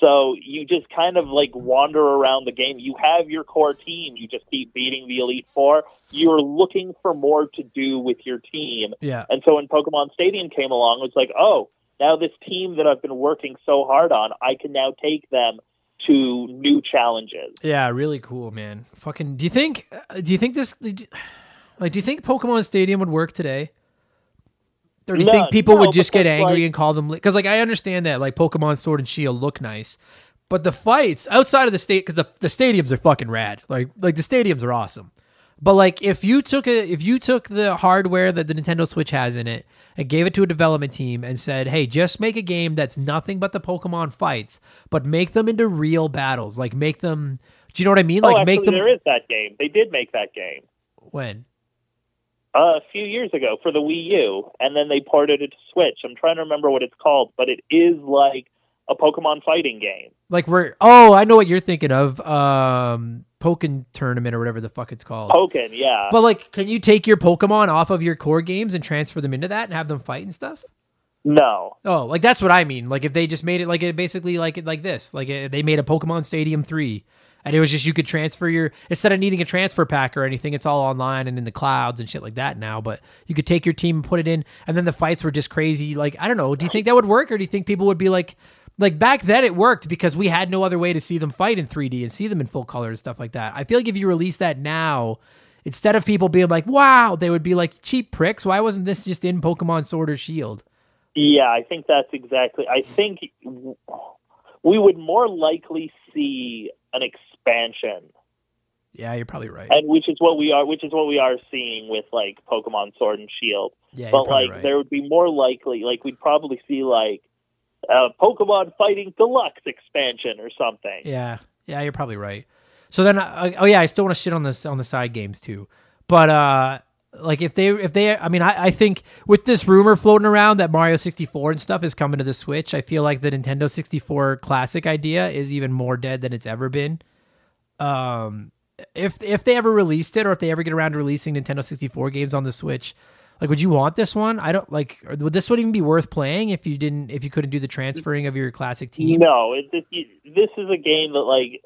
So you just kind of like wander around the game. You have your core team. You just keep beating the Elite Four. You're looking for more to do with your team. Yeah. And so when Pokemon Stadium came along, it was like, oh, now this team that I've been working so hard on, I can now take them to new challenges. Yeah, really cool, man. Fucking. Do you think? uh, Do you think this? Like, do you think Pokemon Stadium would work today? Or do you No, think people no, would just get angry like- and call them? Because, like, I understand that, like, Pokemon Sword and Shield look nice, but the fights outside of the state, because the the stadiums are fucking rad. Like, like the stadiums are awesome. But like, if you took a, if you took the hardware that the Nintendo Switch has in it and gave it to a development team and said, "Hey, just make a game that's nothing but the Pokemon fights, but make them into real battles. Like, make them." Do you know what I mean? oh, Like, actually, make them there is that game. They did make that game when. uh, a few years ago for the Wii U, and then they ported it to Switch. I'm trying to remember what it's called, but it is like a Pokemon fighting game. Like we're oh, I know what you're thinking of. Um Pokken tournament or whatever the fuck it's called. Pokken, yeah. But like can you take your Pokemon off of your core games and transfer them into that and have them fight and stuff? no. Oh, like that's what I mean. Like if they just made it like it basically like it like this. Like it, they made a Pokemon Stadium 3 and it was just you could transfer your instead of needing a transfer pack or anything, it's all online and in the clouds and shit like that now, but you could take your team and put it in and then the fights were just crazy. Like I don't know, do you think that would work or do you think people would be like like back then it worked because we had no other way to see them fight in 3D and see them in full color and stuff like that. I feel like if you release that now, instead of people being like, "Wow," they would be like, "Cheap pricks, why wasn't this just in Pokemon Sword or Shield?" Yeah, I think that's exactly. I think we would more likely see an expansion, Yeah, you're probably right. and which is what we are, which is what we are seeing with like Pokemon Sword and Shield. Yeah, but like right. there would be more likely, like we'd probably see like uh, Pokemon Fighting Deluxe expansion or something. Yeah, yeah, you're probably right. So then, uh, oh yeah, I still want to shit on this on the side games too, but uh, like if they if they, I mean, I, I think with this rumor floating around that Mario 64 and stuff is coming to the Switch, I feel like the Nintendo 64 Classic idea is even more dead than it's ever been. Um, if if they ever released it, or if they ever get around to releasing Nintendo 64 games on the Switch, like, would you want this one? I don't like. Would this one even be worth playing if you didn't if you couldn't do the transferring of your classic team? No, it, this, this is a game that like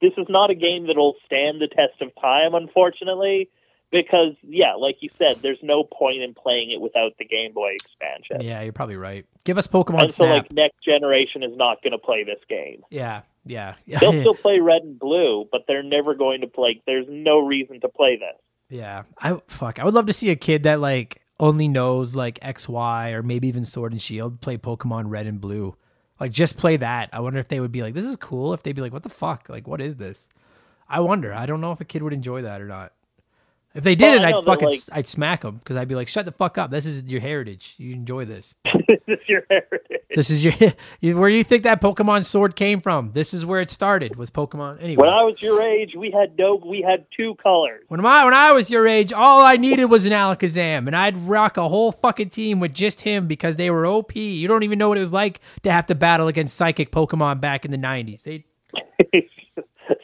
this is not a game that'll stand the test of time, unfortunately. Because yeah, like you said, there's no point in playing it without the Game Boy expansion. Yeah, you're probably right. Give us Pokemon and so Snap. like next generation is not going to play this game. yeah, yeah. They'll still play Red and Blue, but they're never going to play. There's no reason to play this. Yeah, I fuck. I would love to see a kid that like only knows like X, Y, or maybe even Sword and Shield play Pokemon Red and Blue. Like just play that. I wonder if they would be like, "This is cool." If they'd be like, "What the fuck? Like, what is this?" I wonder. I don't know if a kid would enjoy that or not. If they did Well, I it, know I'd fucking like- I'd smack them because I'd be like, "Shut the fuck up! This is your heritage. You enjoy this. this is your heritage. This is your where do you think that Pokemon sword came from? This is where it started. Was Pokemon anyway? When I was your age, we had no, we had two colors. When I when I was your age, all I needed was an Alakazam, and I'd rock a whole fucking team with just him because they were OP. You don't even know what it was like to have to battle against psychic Pokemon back in the '90s. They,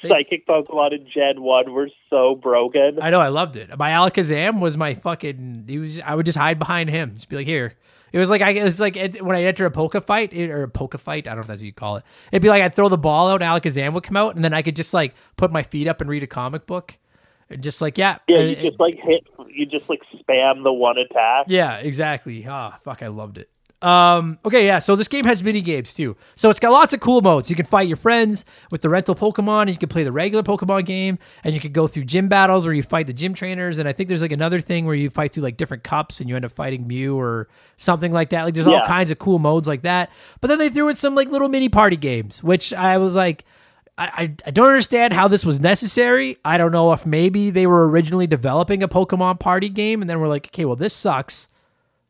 Psychic Pokemon in Gen One were so broken. I know, I loved it. My Alakazam was my fucking. He was. I would just hide behind him, just be like, here. It was like I. It's like it, when I enter a Poke fight it, or a Poke fight. I don't know if that's what you call it. It'd be like I'd throw the ball out, and Alakazam would come out, and then I could just like put my feet up and read a comic book, and just like yeah, yeah, you it- just like hit, you just like spam the one attack. Yeah, exactly. Ah, fuck, I loved it. Um, okay, yeah, so this game has mini games too. So it's got lots of cool modes. You can fight your friends with the rental Pokemon, and you can play the regular Pokemon game, and you can go through gym battles where you fight the gym trainers. And I think there's like another thing where you fight through like different cups and you end up fighting Mew or something like that. Like there's all kinds of cool modes like that. But then they threw in some like little mini party games, which I was like, I, I, I don't understand how this was necessary. I don't know if maybe they were originally developing a Pokemon party game and then we're like, okay, well, this sucks.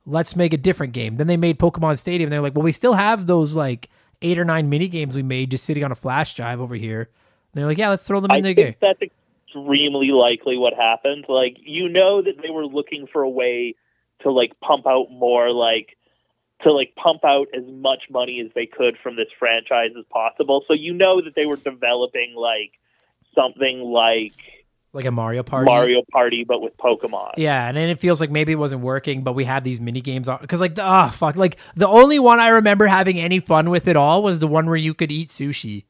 Let's make a different game. Then they made Pokemon Stadium. And they're like, well, we still have those like eight or nine mini games we made just sitting on a flash drive over here. And they're like, yeah, let's throw them I in there. think that's extremely likely what happened. Like you know that they were looking for a way to like pump out more like to like pump out as much money as they could from this franchise as possible. So you know that they were developing like something like Like a Mario Party. Mario Party but with Pokemon. Yeah, and then it feels like maybe it wasn't working, but we had these mini games on because, like, ah, fuck, like the only one I remember having any fun with at all was the one where you could eat sushi,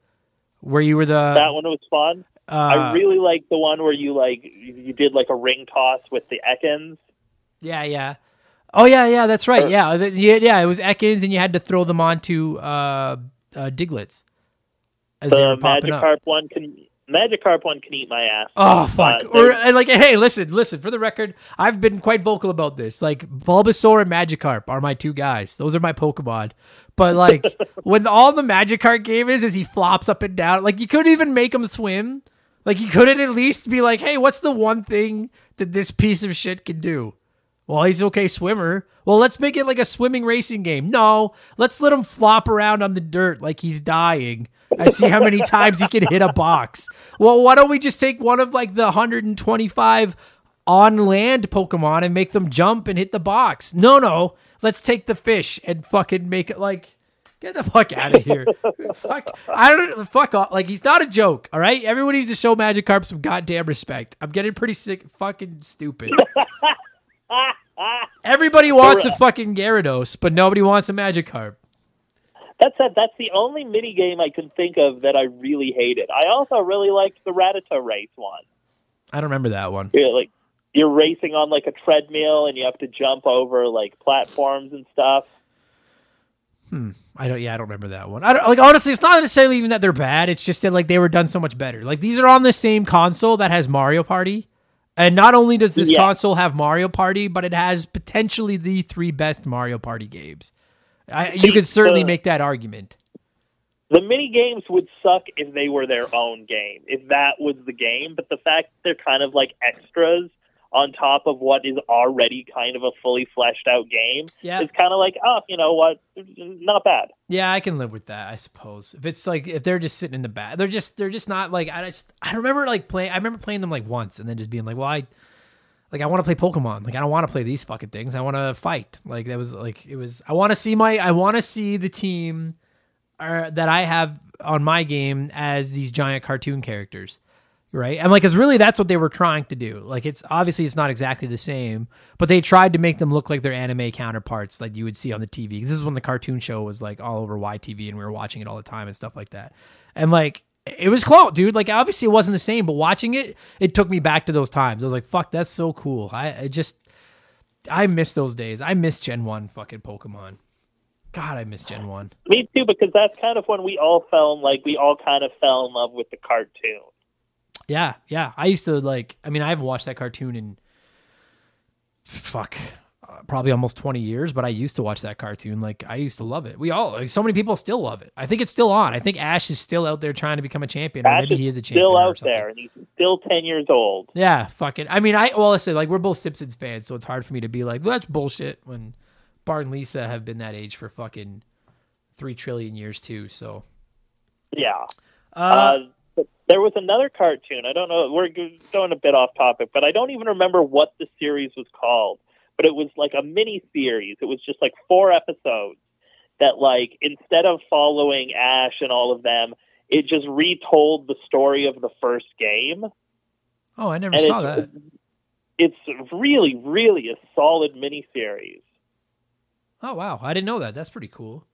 where you were the. That one was fun. uh, I really like the one where you like you did like a ring toss with the Ekans. Yeah, yeah. Oh yeah, yeah. That's right. Or- Yeah, yeah, yeah. It was Ekans, and you had to throw them onto uh, uh, Digletts as The were popping up. Magikarp one can Magikarp one can eat my ass. Oh fuck! Uh, or and like, hey, listen, listen. For the record, I've been quite vocal about this. Like, Bulbasaur and Magikarp are my two guys. Those are my Pokemon. But like, when all the Magikarp game is, is he flops up and down. Like, you couldn't even make him swim. Like, you couldn't at least be like, hey, what's the one thing that this piece of shit can do? Well, he's okay swimmer. Well, let's make it like a swimming racing game. No, let's let him flop around on the dirt like he's dying. I see how many times he can hit a box. Well, why don't we just take one of like the 125 on land Pokemon and make them jump and hit the box? No, no. Let's take the fish and fucking make it like get the fuck out of here. fuck. I don't fuck off. Like he's not a joke, all right? Everyone needs to show Magikarp some goddamn respect. I'm getting pretty sick fucking stupid. Everybody wants a fucking Gyarados, but nobody wants a Magikarp. That's it. That's the only mini game I can think of that I really hated. I also really liked the Rattata race one. I don't remember that one. You're like you're racing on like a treadmill and you have to jump over like platforms and stuff. Hmm. I don't. Yeah, I don't remember that one. I don't like. Honestly, it's not necessarily even that they're bad. It's just that like they were done so much better. Like these are on the same console that has Mario Party, and not only does this Yeah. console have Mario Party, but it has potentially the three best Mario Party games. I, you could certainly make that argument. The mini games would suck if they were their own game, if that was the game. But the fact they're kind of like extras on top of what is already kind of a fully fleshed out game Yeah. is kind of like, oh, you know what, not bad. Yeah, I can live with that, I suppose. If it's like if they're just sitting in the back, they're just they're just not like I just I remember like playing I remember playing them like once and then just being like, well, I like I want to play Pokemon. Like I don't want to play these fucking things. I want to fight. Like that was like it was. I want to see my I want to see the team uh, that I have on my game as these giant cartoon characters. Right, and like, cause really, that's what they were trying to do. Like, it's obviously it's not exactly the same, but they tried to make them look like their anime counterparts, like you would see on the TV. Because this is when the cartoon show was like all over YTV, and we were watching it all the time and stuff like that. And like, it was close, dude. Like, obviously, it wasn't the same, but watching it, it took me back to those times. I was like, "Fuck, that's so cool." I, I just, I miss those days. I miss Gen One fucking Pokemon. God, I miss Gen One. Me too, because that's kind of when we all fell in like we all kind of fell in love with the cartoon. Yeah, yeah. I used to like. I mean, I haven't watched that cartoon in fuck, uh, probably almost twenty years. But I used to watch that cartoon. Like, I used to love it. We all, like, so many people still love it. I think it's still on. I think Ash is still out there trying to become a champion, or maybe is he is a champion. still out there, and he's still ten years old. Yeah, fucking. I mean, I well, listen, like we're both Simpsons fans, so it's hard for me to be like, well, that's bullshit. When Bart and Lisa have been that age for fucking three trillion years too. So, Yeah. uh, Uh, there was another cartoon. I don't know. We're going a bit off topic, but I don't even remember what the series was called. But it was like a mini series. It was just like four episodes that, like, instead of following Ash and all of them, it just retold the story of the first game. oh, I never And saw it's, that. it's really, really a solid mini series. Oh wow, I didn't know that. That's pretty cool.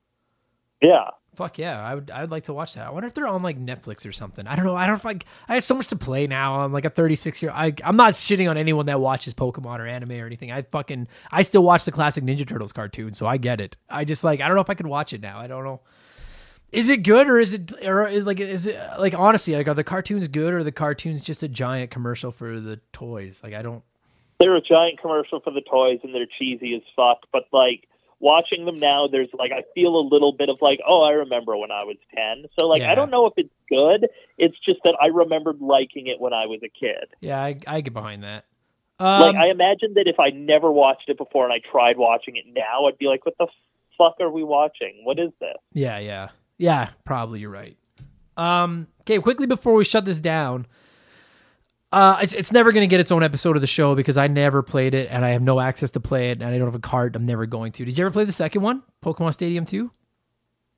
Yeah. Fuck yeah, I would. I would like to watch that. I wonder if they're on like Netflix or something. I don't know. I don't like. I have so much to play now. I'm like a 36 year. I I'm not shitting on anyone that watches Pokemon or anime or anything. I fucking I still watch the classic Ninja Turtles cartoon, so I get it. I just like I don't know if I could watch it now. I don't know. Is it good or is it or is like is it like honestly like are the cartoons good or are the cartoons just a giant commercial for the toys? Like I don't. they're a giant commercial for the toys and they're cheesy as fuck. But like watching them now, there's like I feel a little bit of like, oh, I remember when I was ten. So like Yeah. I don't know if it's good. It's just that I remembered liking it when I was a kid. Yeah, I, I get behind that. Um, like I imagine that if I never watched it before and I tried watching it now, I'd be like, what the fuck are we watching? What is this? Yeah, yeah. Yeah, probably you're right. Um, okay, quickly before we shut this down, uh, it's it's never gonna get its own episode of the show because I never played it and I have no access to play it and I don't have a card. I'm never going to. Did you ever play the second one, Pokemon Stadium Two?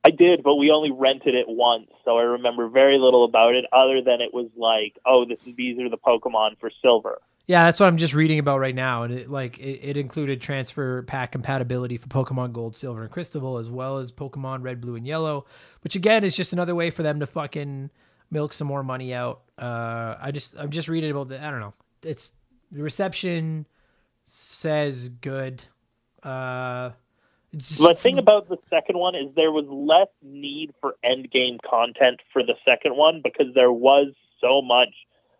I did, but we only rented it once, so I remember very little about it other than it was like, oh, this is these are the Pokemon for silver. Yeah, that's what I'm just reading about right now, and it like it, it included transfer pack compatibility for Pokemon Gold, Silver, and Crystal, as well as Pokemon Red, Blue, and Yellow, which again is just another way for them to fucking milk some more money out. Uh, I just I'm just reading about the I don't know. It's the reception says good. Uh, The thing about the second one is there was less need for end game content for the second one because there was so much,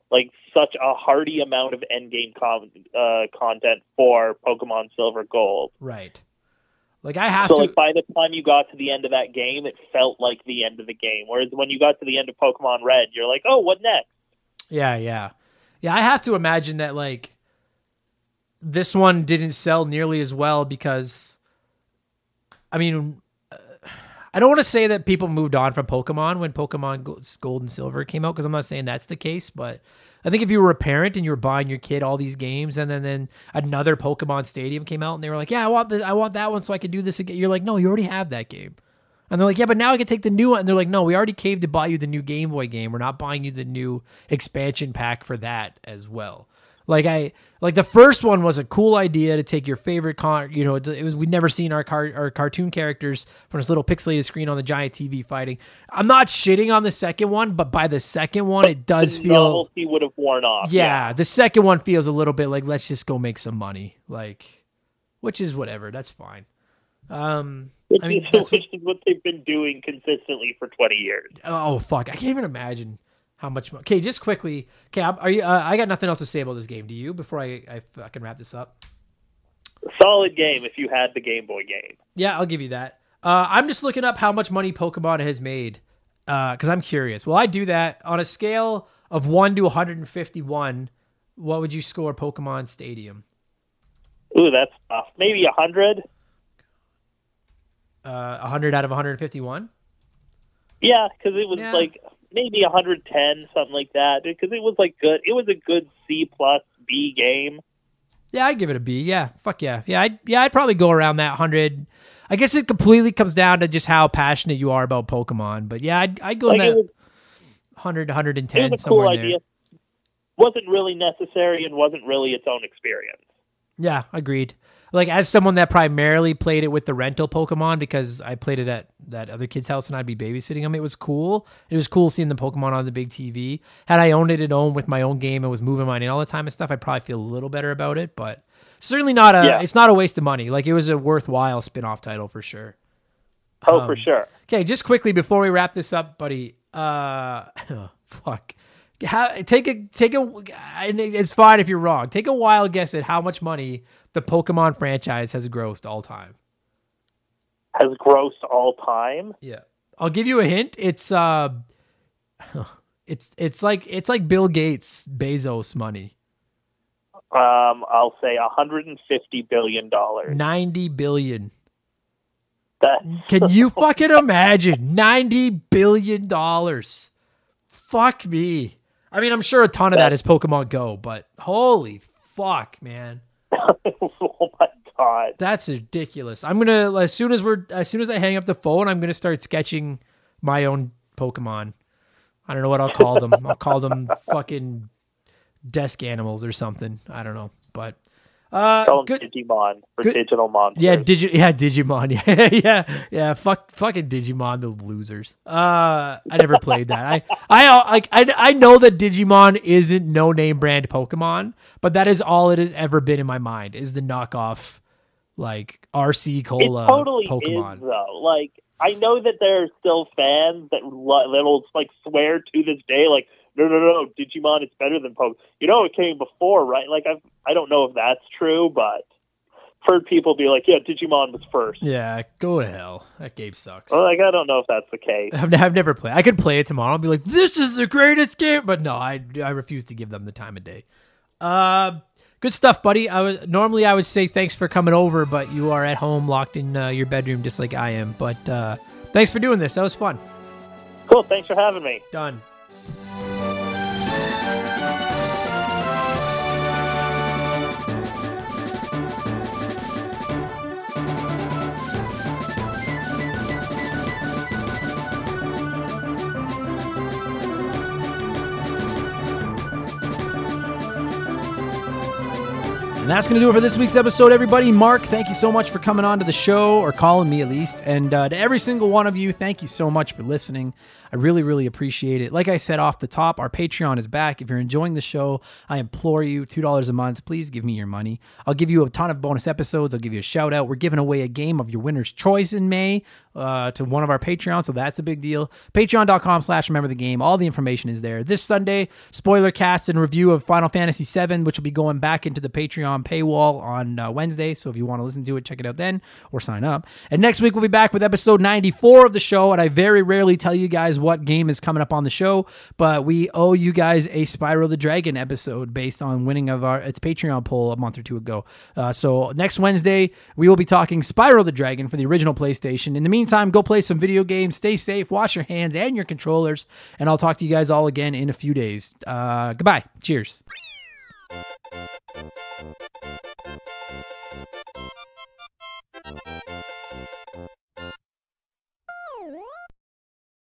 like such a hearty amount of end game con- uh, content for Pokemon Silver Gold. right. Like I have So to. like by the time you got to the end of that game, it felt like the end of the game. Whereas when you got to the end of Pokemon Red, you're like, oh, what next? Yeah, yeah. Yeah, I have to imagine that like this one didn't sell nearly as well because I mean uh, I don't want to say that people moved on from Pokemon when Pokemon Gold and Silver came out because I'm not saying that's the case, but I think if you were a parent and you were buying your kid all these games and then then another Pokemon Stadium came out and they were like, "Yeah, I want the, I want that one so I can do this again." You're like, "No, you already have that game." And they're like, yeah, but now I can take the new one. And they're like, no, we already caved to buy you the new Game Boy game. We're not buying you the new expansion pack for that as well. Like I like the first one was a cool idea to take your favorite con. You know, it, it was we'd never seen our car our cartoon characters from this little pixelated screen on the giant TV fighting. I'm not shitting on the second one, but by the second one, it does the feel novelty would have worn off. yeah, the second one feels a little bit like let's just go make some money, like, which is whatever. That's fine. Um, Which, I mean, is, which is what they've been doing consistently for 20 years. Oh fuck! I can't even imagine how much. mo- Okay, just quickly. Okay, I'm- are you? Uh, I got nothing else to say about this game. Do you? Before I I fucking wrap this up. Solid game if you had the Game Boy game. Yeah, I'll give you that. Uh, I'm just looking up how much money Pokemon has made because I'm curious. Well, I do that on a scale of one to 151. What would you score Pokemon Stadium? Ooh, that's tough. Maybe a hundred. Uh, 100 out of 151. Yeah, because it was Yeah. like maybe 110, something like that. Because it was like good. It was a good C plus B game. Yeah, I'd give it a B. Yeah, fuck yeah, yeah, I'd, yeah. I'd probably go around that hundred. I guess it completely comes down to just how passionate you are about Pokemon. But yeah, I'd, I'd go Like it that was, 100, it 110 was a somewhere cool in there. idea. Wasn't really necessary and wasn't really its own experience. Yeah, agreed. Like as someone that primarily played it with the rental Pokemon because I played it at that other kid's house and I'd be babysitting them. It was cool. It was cool seeing the Pokemon on the big TV. Had I owned it at home with my own game and was moving mine in all the time and stuff, I'd probably feel a little better about it. But certainly not a. Yeah. It's not a waste of money. Like it was a worthwhile spin-off title for sure. Oh, Um, for sure. Okay, just quickly before we wrap this up, buddy. Uh, fuck. How, take a take a. It's fine if you're wrong. Take a wild guess at how much money the Pokemon franchise has grossed all time. Has grossed all time. Yeah, I'll give you a hint. It's uh, it's it's like it's like Bill Gates, Bezos money. Um, I'll say 150 billion dollars. Ninety billion. That Can you fucking imagine ninety billion dollars? Fuck me. I mean, I'm sure a ton of that is Pokemon Go, but holy fuck, man, oh my god. that's ridiculous. I'm gonna as soon as we're as soon as I hang up the phone, I'm gonna start sketching my own Pokemon. I don't know what I'll call them. I'll call them fucking desk animals or something. I don't know, but uh, them good. Digimon for good- digital monsters. Yeah, Digi- yeah, Digimon. Yeah, yeah, yeah. Fuck, fucking Digimon, those losers. Uh, I never played that. I, I, like, I, I know that Digimon isn't no name brand Pokemon, but that is all it has ever been in my mind is the knockoff, like RC Cola it totally Pokemon. is though. Like I know that there are still fans that lo- that'll like swear to this day, like no, no, no, Digimon is better than Pokemon. You know, it came before, right? Like I, I don't know if that's true, but I've heard people be like, yeah, Digimon was first. Yeah, go to hell. That game sucks. Well, like I don't know if that's the case. I've, I've never played. I could play it tomorrow and be like, "This is the greatest game," but no, I I refuse to give them the time of day. Uh, good stuff, buddy. I was normally I would say thanks for coming over, but you are at home, locked in uh, your bedroom, just like I am. But uh, thanks for doing this. That was fun. Cool. Thanks for having me. Done. And that's going to do it for this week's episode, everybody. Mark, thank you so much for coming on to the show, or calling me at least. And uh, to every single one of you, thank you so much for listening. I really, really appreciate it. Like I said off the top, our Patreon is back. If you're enjoying the show, I implore you, $2 a month, please give me your money. I'll give you a ton of bonus episodes. I'll give you a shout out. We're giving away a game of your winner's choice in May uh, to one of our Patreons, so that's a big deal. Patreon.com slash remember the game. All the information is there. This Sunday, spoiler cast and review of Final Fantasy VII, which will be going back into the Patreon paywall on uh, Wednesday. So if you want to listen to it, check it out then or sign up. And next week, we'll be back with episode 94 of the show. And I very rarely tell you guys what game is coming up on the show, but we owe you guys a Spyro the Dragon episode based on winning of our its Patreon poll a month or two ago. Uh, so next Wednesday, we will be talking Spyro the Dragon for the original PlayStation. In the meantime, go play some video games, stay safe, wash your hands and your controllers, and I'll talk to you guys all again in a few days. Uh, goodbye. Cheers.